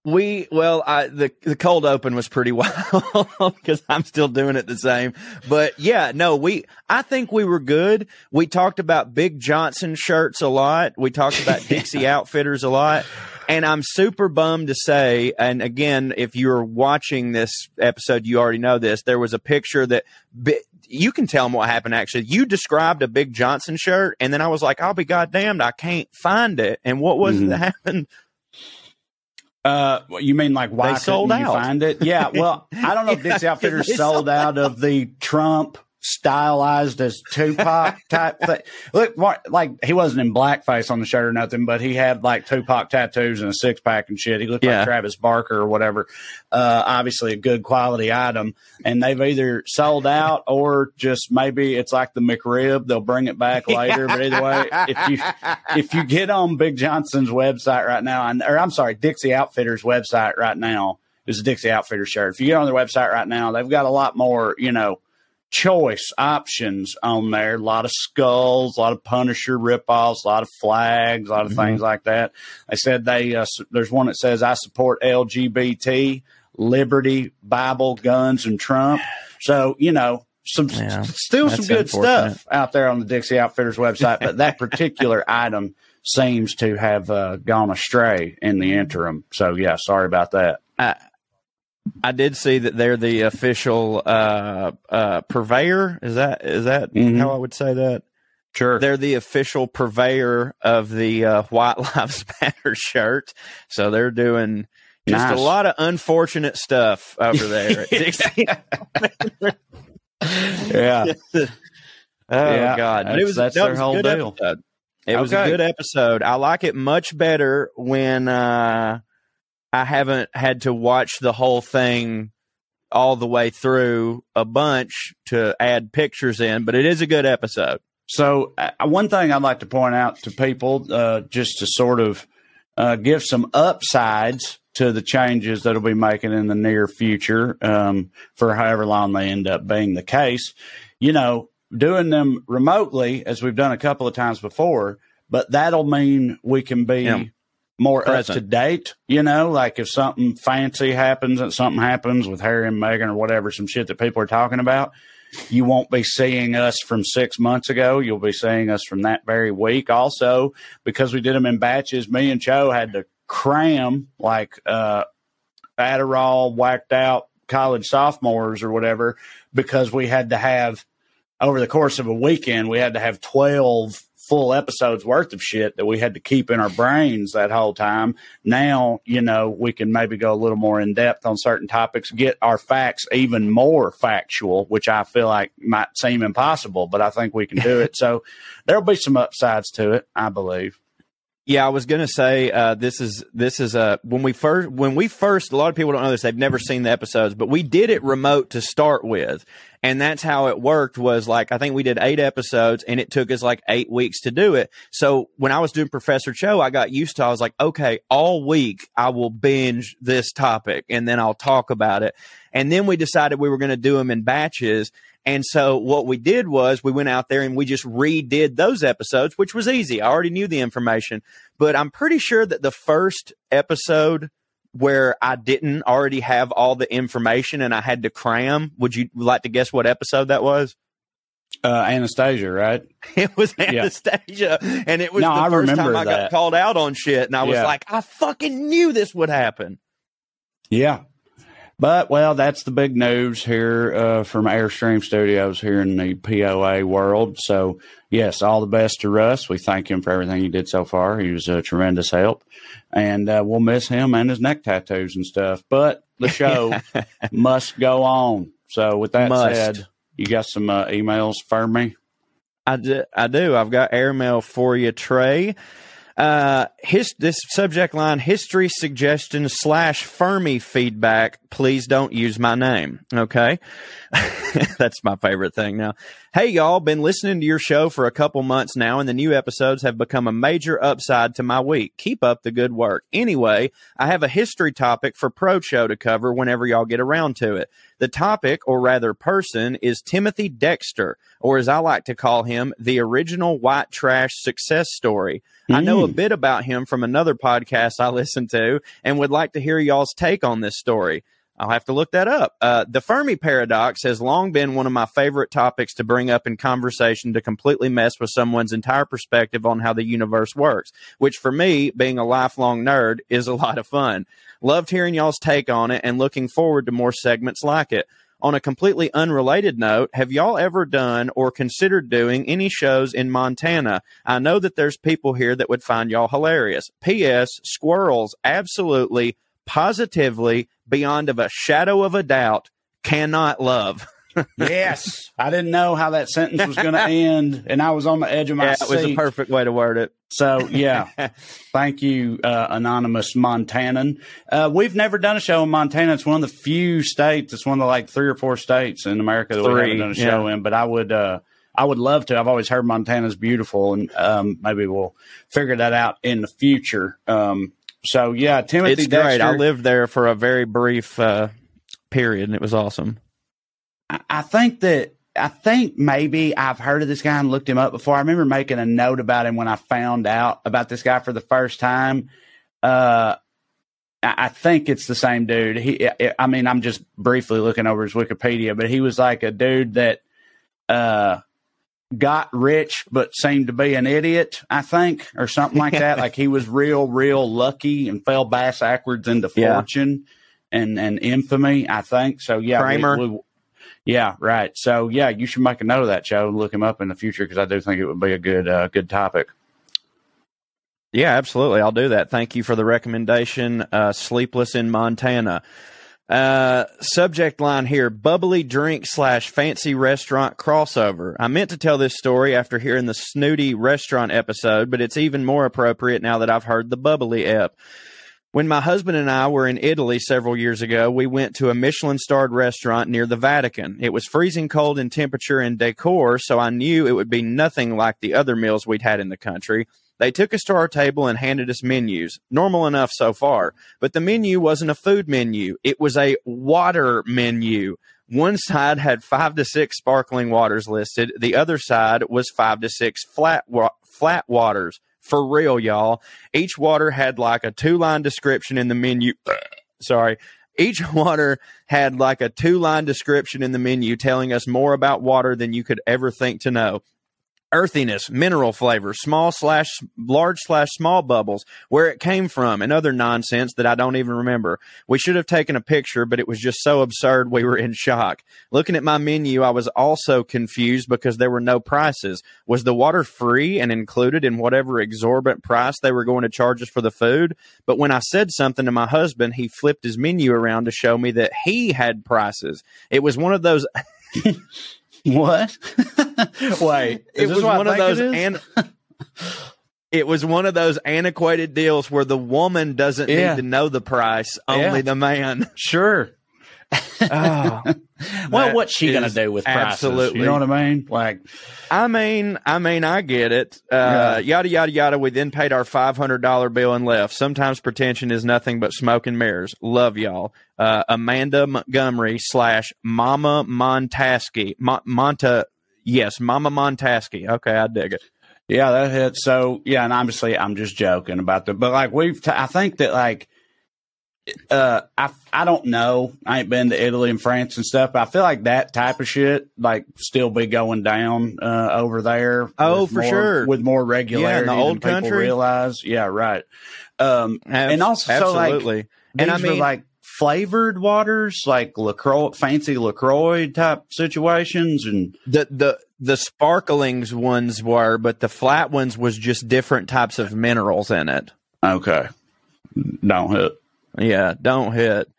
B: We well, I the the cold open was pretty [laughs] wild because I'm still doing it the same. But yeah, no, we I think we were good. We talked about Big Johnson shirts a lot. We talked about [laughs] Dixie Outfitters a lot. And I'm super bummed to say, and again, if you're watching this episode, you already know this. There was a picture that bi- you can tell them what happened. Actually, you described a Big Johnson shirt, and then I was like, "I'll be goddamned, I can't find it." And what was it
A: Mhm.
B: that happened?
A: Uh, you mean like why
B: They sold
A: couldn't you find it? Yeah. Well, I don't know if [laughs] Dixie Outfitters sold out of the Trump stylized as Tupac [laughs] type thing. Look, Mark, like he wasn't in blackface on the shirt or nothing, but he had like Tupac tattoos and a six pack and shit. He looked
B: Yeah.
A: like Travis Barker or whatever. Uh, obviously a good quality item, and they've either sold out or just maybe it's like the McRib. They'll bring it back later. but either way, if you if you get on Big Johnson's website right now, and or I'm sorry, Dixie Outfitters website right now is a Dixie Outfitters shirt. If you get on their website right now, they've got a lot more, you know, choice options on there. A lot of skulls, a lot of Punisher ripoffs, a lot of flags, a lot of things like that. They said they uh, there's one that says I support LGBT, liberty, Bible, guns, and Trump. So you know. Some
B: Yeah,
A: still some good stuff out there on the Dixie Outfitters website, but that [laughs] particular item seems to have uh, gone astray in the interim. So yeah, sorry about that.
B: I, I did see that they're the official uh, uh, purveyor. Is that is that
A: Mhm.
B: how I would say that?
A: Sure.
B: They're the official purveyor of the uh, White [laughs] Lives Matter shirt. So they're doing just
A: Nice.
B: a lot of unfortunate stuff over there. [laughs] [laughs]
A: yeah.
B: oh
A: Yeah,
B: God!
A: That's-
B: it was
A: that's
B: that
A: their whole deal.
B: episode. It was a good episode. I like it much better when uh, I haven't had to watch the whole thing all the way through a bunch to add pictures in, but it is a good episode.
A: So, uh, one thing I'd like to point out to people, uh, just to sort of uh, give some upsides to the changes that'll be making in the near future, um, for however long they end up being the case. You know, doing them remotely, as we've done a couple of times before, but that'll mean we can be
B: Yeah.
A: More
B: Present.
A: up to date. You know, like if something fancy happens and something happens with Harry and Meghan or whatever, some shit that people are talking about, you won't be seeing us from six months ago. You'll be seeing us from that very week. Also, because we did them in batches, me and Cho had to cram like uh, Adderall whacked out college sophomores or whatever because we had to have over the course of a weekend we had to have 12 full episodes worth of shit that we had to keep in our brains that whole time. Now you know we can maybe go a little more in depth on certain topics get our facts even more factual which i feel like might seem impossible but i think we can do it. So there'll be some upsides to it i believe.
B: Yeah, I was gonna say uh, this is this is uh, when we first when we first a lot of people don't know this they've never seen the episodes but we did it remote to start with and that's how it worked was like I think we did eight episodes and it took us like eight weeks to do it. So when I was doing Professor Cho I got used to I was like okay all week I will binge this topic and then I'll talk about it. And then we decided we were going to do them in batches. And so what we did was we went out there and we just redid those episodes, which was easy. I already knew the information, but I'm pretty sure that the first episode where I didn't already have all the information and I had to cram, would you like to guess what episode that was?
A: uh, anastasia right [laughs]
B: It was
A: Yeah.
B: Anastasia, and it was
A: No,
B: the
A: I
B: first time I got called out on shit, and I was
A: Yeah.
B: like, I fucking knew this would happen.
A: Yeah. But well, that's the big news here uh, from Airstream Studios here in the POA world. So yes, all the best to Russ. We thank him for everything he did so far. He was a tremendous help, and uh, we'll miss him and his neck tattoos and stuff. But the [laughs] show must go on. So with that
B: Must.
A: said, you got some uh, emails for me.
B: I do, I do. I've got airmail for you, Trae. Uh, his this subject line: history suggestion slash Fermi feedback. Please don't use my name. Okay, [laughs] that's my favorite thing now. Hey y'all, been listening to your show for a couple months now, and the new episodes have become a major upside to my week. Keep up the good work. Anyway, I have a history topic for Pro Show to cover whenever y'all get around to it. The topic, or rather person, is Timothy Dexter, or as I like to call him, the original white trash success story. I know a hmm. bit about him from another podcast I [laughs] listen to and would like to hear y'all's take on this story. I'll have to look that up. Uh, the Fermi paradox has long been one of my favorite topics to bring up in conversation to completely mess with someone's entire perspective on how the universe works, which for me, being a lifelong nerd, is a [laughs] lot of fun. Loved hearing y'all's take on it and looking forward to more segments like it. On a completely unrelated note, have y'all ever done or considered doing any shows in Montana? I know that there's people here that would find y'all hilarious. P.S. Squirrels absolutely, positively, beyond of a shadow of a doubt, cannot love. [laughs]
A: yes, I didn't know how that sentence was going to end, and I was on the edge of my
B: Yeah, it was a perfect way to word it.
A: So yeah, thank you, uh, anonymous Montanan. Uh, we've never done a show in Montana. It's one of the few states. It's one of the like three or four states in America that we haven't done a show in. But I would, uh, I would love to. I've always heard Montana's beautiful, and um, maybe we'll figure that out in the future. Um, so yeah, Timothy
B: It's great. I lived there for a very brief uh, period, and it was awesome.
A: I- I think that I think maybe I've heard of this guy and looked him up before. I remember making a note about him when I found out about this guy for the first time. Uh, I I think it's the same dude. He, I- I mean, I'm just briefly looking over his Wikipedia, but he was like a dude that uh, got rich but seemed to be an idiot. I think, or something like that. [laughs] like he was real, real lucky and fell bass backwards into
B: Yeah.
A: fortune and and infamy. I think so. Yeah,
B: Kramer.
A: we- yeah, right. So yeah, you should make a note of that show and look him up in the future because I do think it would be a good uh, good topic.
B: Yeah, absolutely. I'll do that. Thank you for the recommendation. Uh, Sleepless in Montana. Uh, subject line here bubbly drink slash fancy restaurant crossover. I meant to tell this story after hearing the snooty restaurant episode, but it's even more appropriate now that I've heard the bubbly ep. When my husband and I were in Italy several years ago, we went to a Michelin starred restaurant near the Vatican. It was freezing cold in temperature and decor, so I knew it would be nothing like the other meals we'd had in the country. They took us to our table and handed us menus. Normal enough so far. But the menu wasn't a food menu. It was a water menu. One side had five to six sparkling waters listed. The other side was five to six flat wa- flat waters. For real, y'all. Each water had like a two line description in the menu. [clears throat] Sorry. Each [laughs] water had like a two line description in the menu telling us more about water than you could ever think to know earthiness, mineral flavor, small slash large slash small bubbles, where it came from, and other nonsense that I don't even remember. We should have taken a picture, but it was just so absurd we were in shock. Looking at my menu, I was also confused because there were no prices. Was the water free and included in whatever exorbitant price they were going to charge us for the food? But when I said something to my husband, he flipped his menu around to show me that he had prices. It was one of those [laughs]
A: What? [laughs] Wait,
B: it was one of those
A: it is?
B: an- it was one of those antiquated deals where the woman doesn't
A: Yeah.
B: need to know the price, only
A: Yeah.
B: the man.
A: sure.
B: Oh, [laughs]
A: Well, what's she gonna do with prices?
B: absolutely-
A: You know what I mean? Like,
B: I mean, I mean, I get it. Uh, Yada yada yada. We then paid our five hundred dollar bill and left. Sometimes pretension is nothing but smoke and mirrors. Love y'all. Uh, Amanda Montgomery slash Mama Montaski. Mo- Monta. Yes, Mama Montaski. Okay, I dig it.
A: yeah, that hits. So, yeah, and obviously, I'm just joking about that. But like, we've, t- I think that like, uh, I I don't know. I ain't been to Italy and France and stuff, but I feel like that type of shit like still be going down uh, over there.
B: Oh, for
A: more-
B: with
A: with more regularity.
B: Yeah, the old
A: than
B: country.
A: realize. Yeah, right. Um, and also, so, like,
B: absolutely.
A: These
B: and I mean,
A: like flavored waters, like Lacroix, fancy Lacroix type situations, and
B: the the the sparklings ones were, but the flat ones was just different types of minerals in it.
A: okay, don't hit.
B: Yeah, don't hit.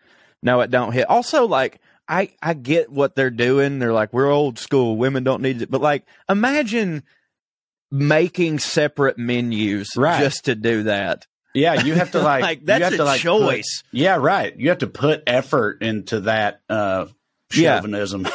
B: No, it don't hit. Also, like I I get what they're doing. They're like we're old school. Women don't need it. But like, imagine making separate menus
A: Right.
B: just to do that.
A: Yeah, you have to [laughs] like,
B: Like,
A: you
B: that's
A: have
B: a
A: to, like,
B: choice.
A: put- yeah, right. You have to put effort into that uh,
B: Yeah.
A: chauvinism.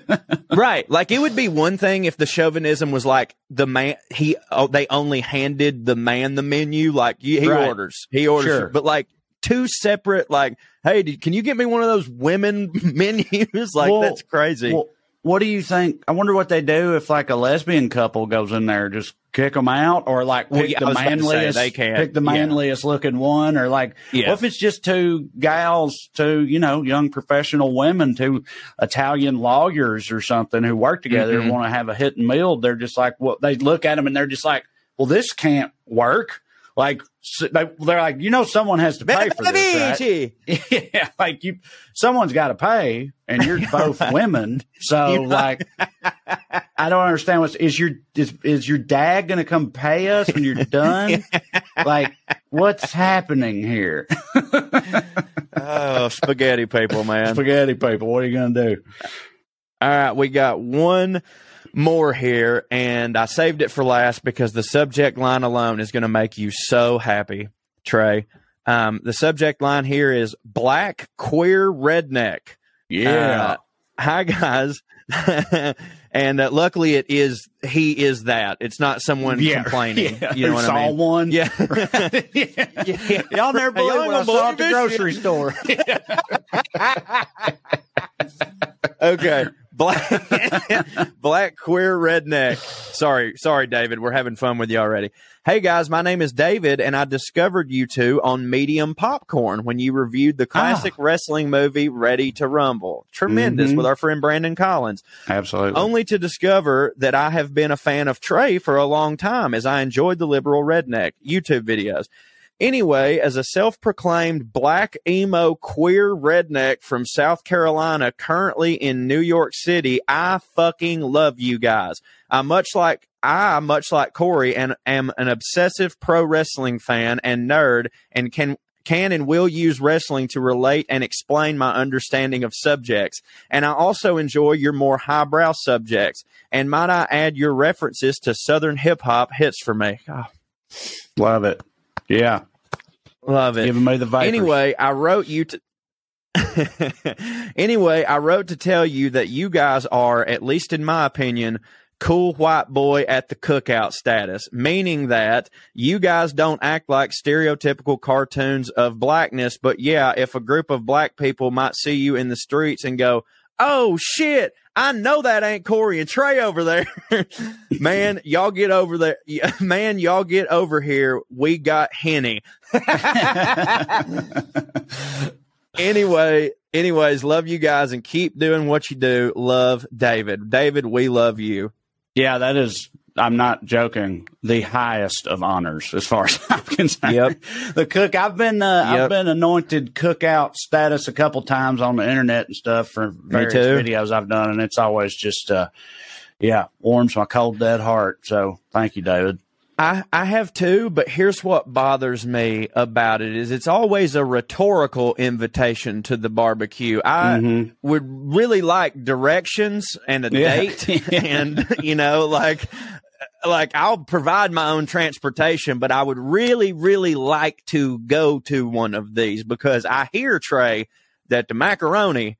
A: [laughs]
B: right. Like it would be one thing if the chauvinism was like the man he oh, they only handed the man the menu like he he
A: Right.
B: orders. He orders.
A: Sure.
B: But like two separate like hey, did, can you get me one of those women [laughs] menus? [laughs] like
A: Well,
B: that's crazy.
A: Well, what do you think? I wonder what they do if like a lesbian couple goes in there, just kick them out, or like
B: Well,
A: pick
B: yeah,
A: the
B: to say,
A: manliest,
B: they can't.
A: pick the
B: Yeah.
A: manliest looking one, or like,
B: Yeah.
A: what if it's just two gals, two you know young professional women, two Italian lawyers or something who work together and
B: Mhm.
A: want to have a hit and meal? They're just like, well, they look at them and they're just like, well, this can't work. Like they, they're like, you know, someone has to pay for this, right? [laughs] yeah, like you, someone's got to pay, and you're [laughs] both women. So, like, I don't understand what's is your is, is your dad going to come pay us when you're [laughs] done? like, what's happening here?
B: oh, spaghetti people, man.
A: Spaghetti people, what are you going to do?
B: All right, we got one more here, and I saved it for last because the subject line alone is going to make you so happy, Trae. Um, the subject line here is black queer redneck. Uh, hi guys. [laughs] and uh, luckily it is he is that. It's not someone complaining. [laughs]
A: Yeah,
B: you know what
A: saw
B: I mean?
A: one.
B: Yeah. [laughs]
A: yeah. Y'all never believe
B: Y'all
A: what I saw at the grocery
B: shit.
A: store.
B: okay. Black [laughs] Black queer redneck. Sorry, sorry, David. We're having fun with you already. Hey guys, my name is David, and I discovered you two on Medium Popcorn when you reviewed the classic wrestling movie Ready to Rumble. Tremendous
A: Mhm.
B: with our friend Brandon Collins.
A: Absolutely.
B: Only to discover that I have been a fan of Trae for a long time as I enjoyed the liberal redneck YouTube videos. Anyway, as a self proclaimed black emo queer redneck from South Carolina, currently in New York City, I fucking love you guys. I much like I, much like Corey, and am an obsessive pro wrestling fan and nerd and can can and will use wrestling to relate and explain my understanding of subjects. And I also enjoy your more highbrow subjects. And might I add your references to Southern hip hop hits for me? Oh,
A: Love it. Yeah.
B: Love it.
A: Giving me the.
B: Anyway, I wrote you to. [laughs] anyway, I wrote to tell you that you guys are, at least in my opinion, cool white boy at the cookout status, meaning that you guys don't act like stereotypical cartoons of blackness. But yeah, if a group of black people might see you in the streets and go, Oh shit, I know that ain't Corey and Trae over there. [laughs] man, y'all get over there. [laughs] Man, y'all get over here. We got Henny. [laughs] anyway, anyways, love you guys and keep doing what you do. Love David. David, we love you.
A: Yeah, that is. I'm not joking. The highest of honors, as far as [laughs] I'm concerned.
B: Yep.
A: The cook. I've been. Uh,
B: Yep.
A: I've been anointed cookout status a couple times on the internet and stuff for various videos I've done, and it's always just, uh, yeah, warms my cold dead heart. So thank you, David.
B: I, I have too, but here's what bothers me about it is it's always a rhetorical invitation to the barbecue. I
A: Mhm.
B: would really like directions and a
A: Yeah.
B: date [laughs] and you know like like I'll provide my own transportation, but I would really really like to go to one of these because I hear Trae that the macaroni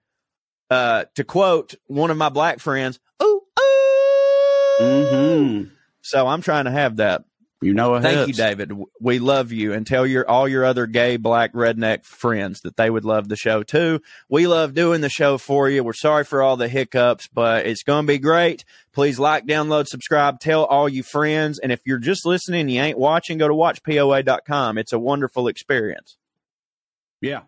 B: uh to quote one of my black friends, ooh ooh.
A: Mm-hmm.
B: So I'm trying to have that.
A: You know,
B: Thank you. David. We love you, and tell your all your other gay, black, redneck friends that they would love the show too. We love doing the show for you. We're sorry for all the hiccups, but it's going to be great. Please like, download, subscribe, tell all you friends, and if you're just listening, you ain't watching, go to watchpoa.com. It's a wonderful experience.
A: Yeah.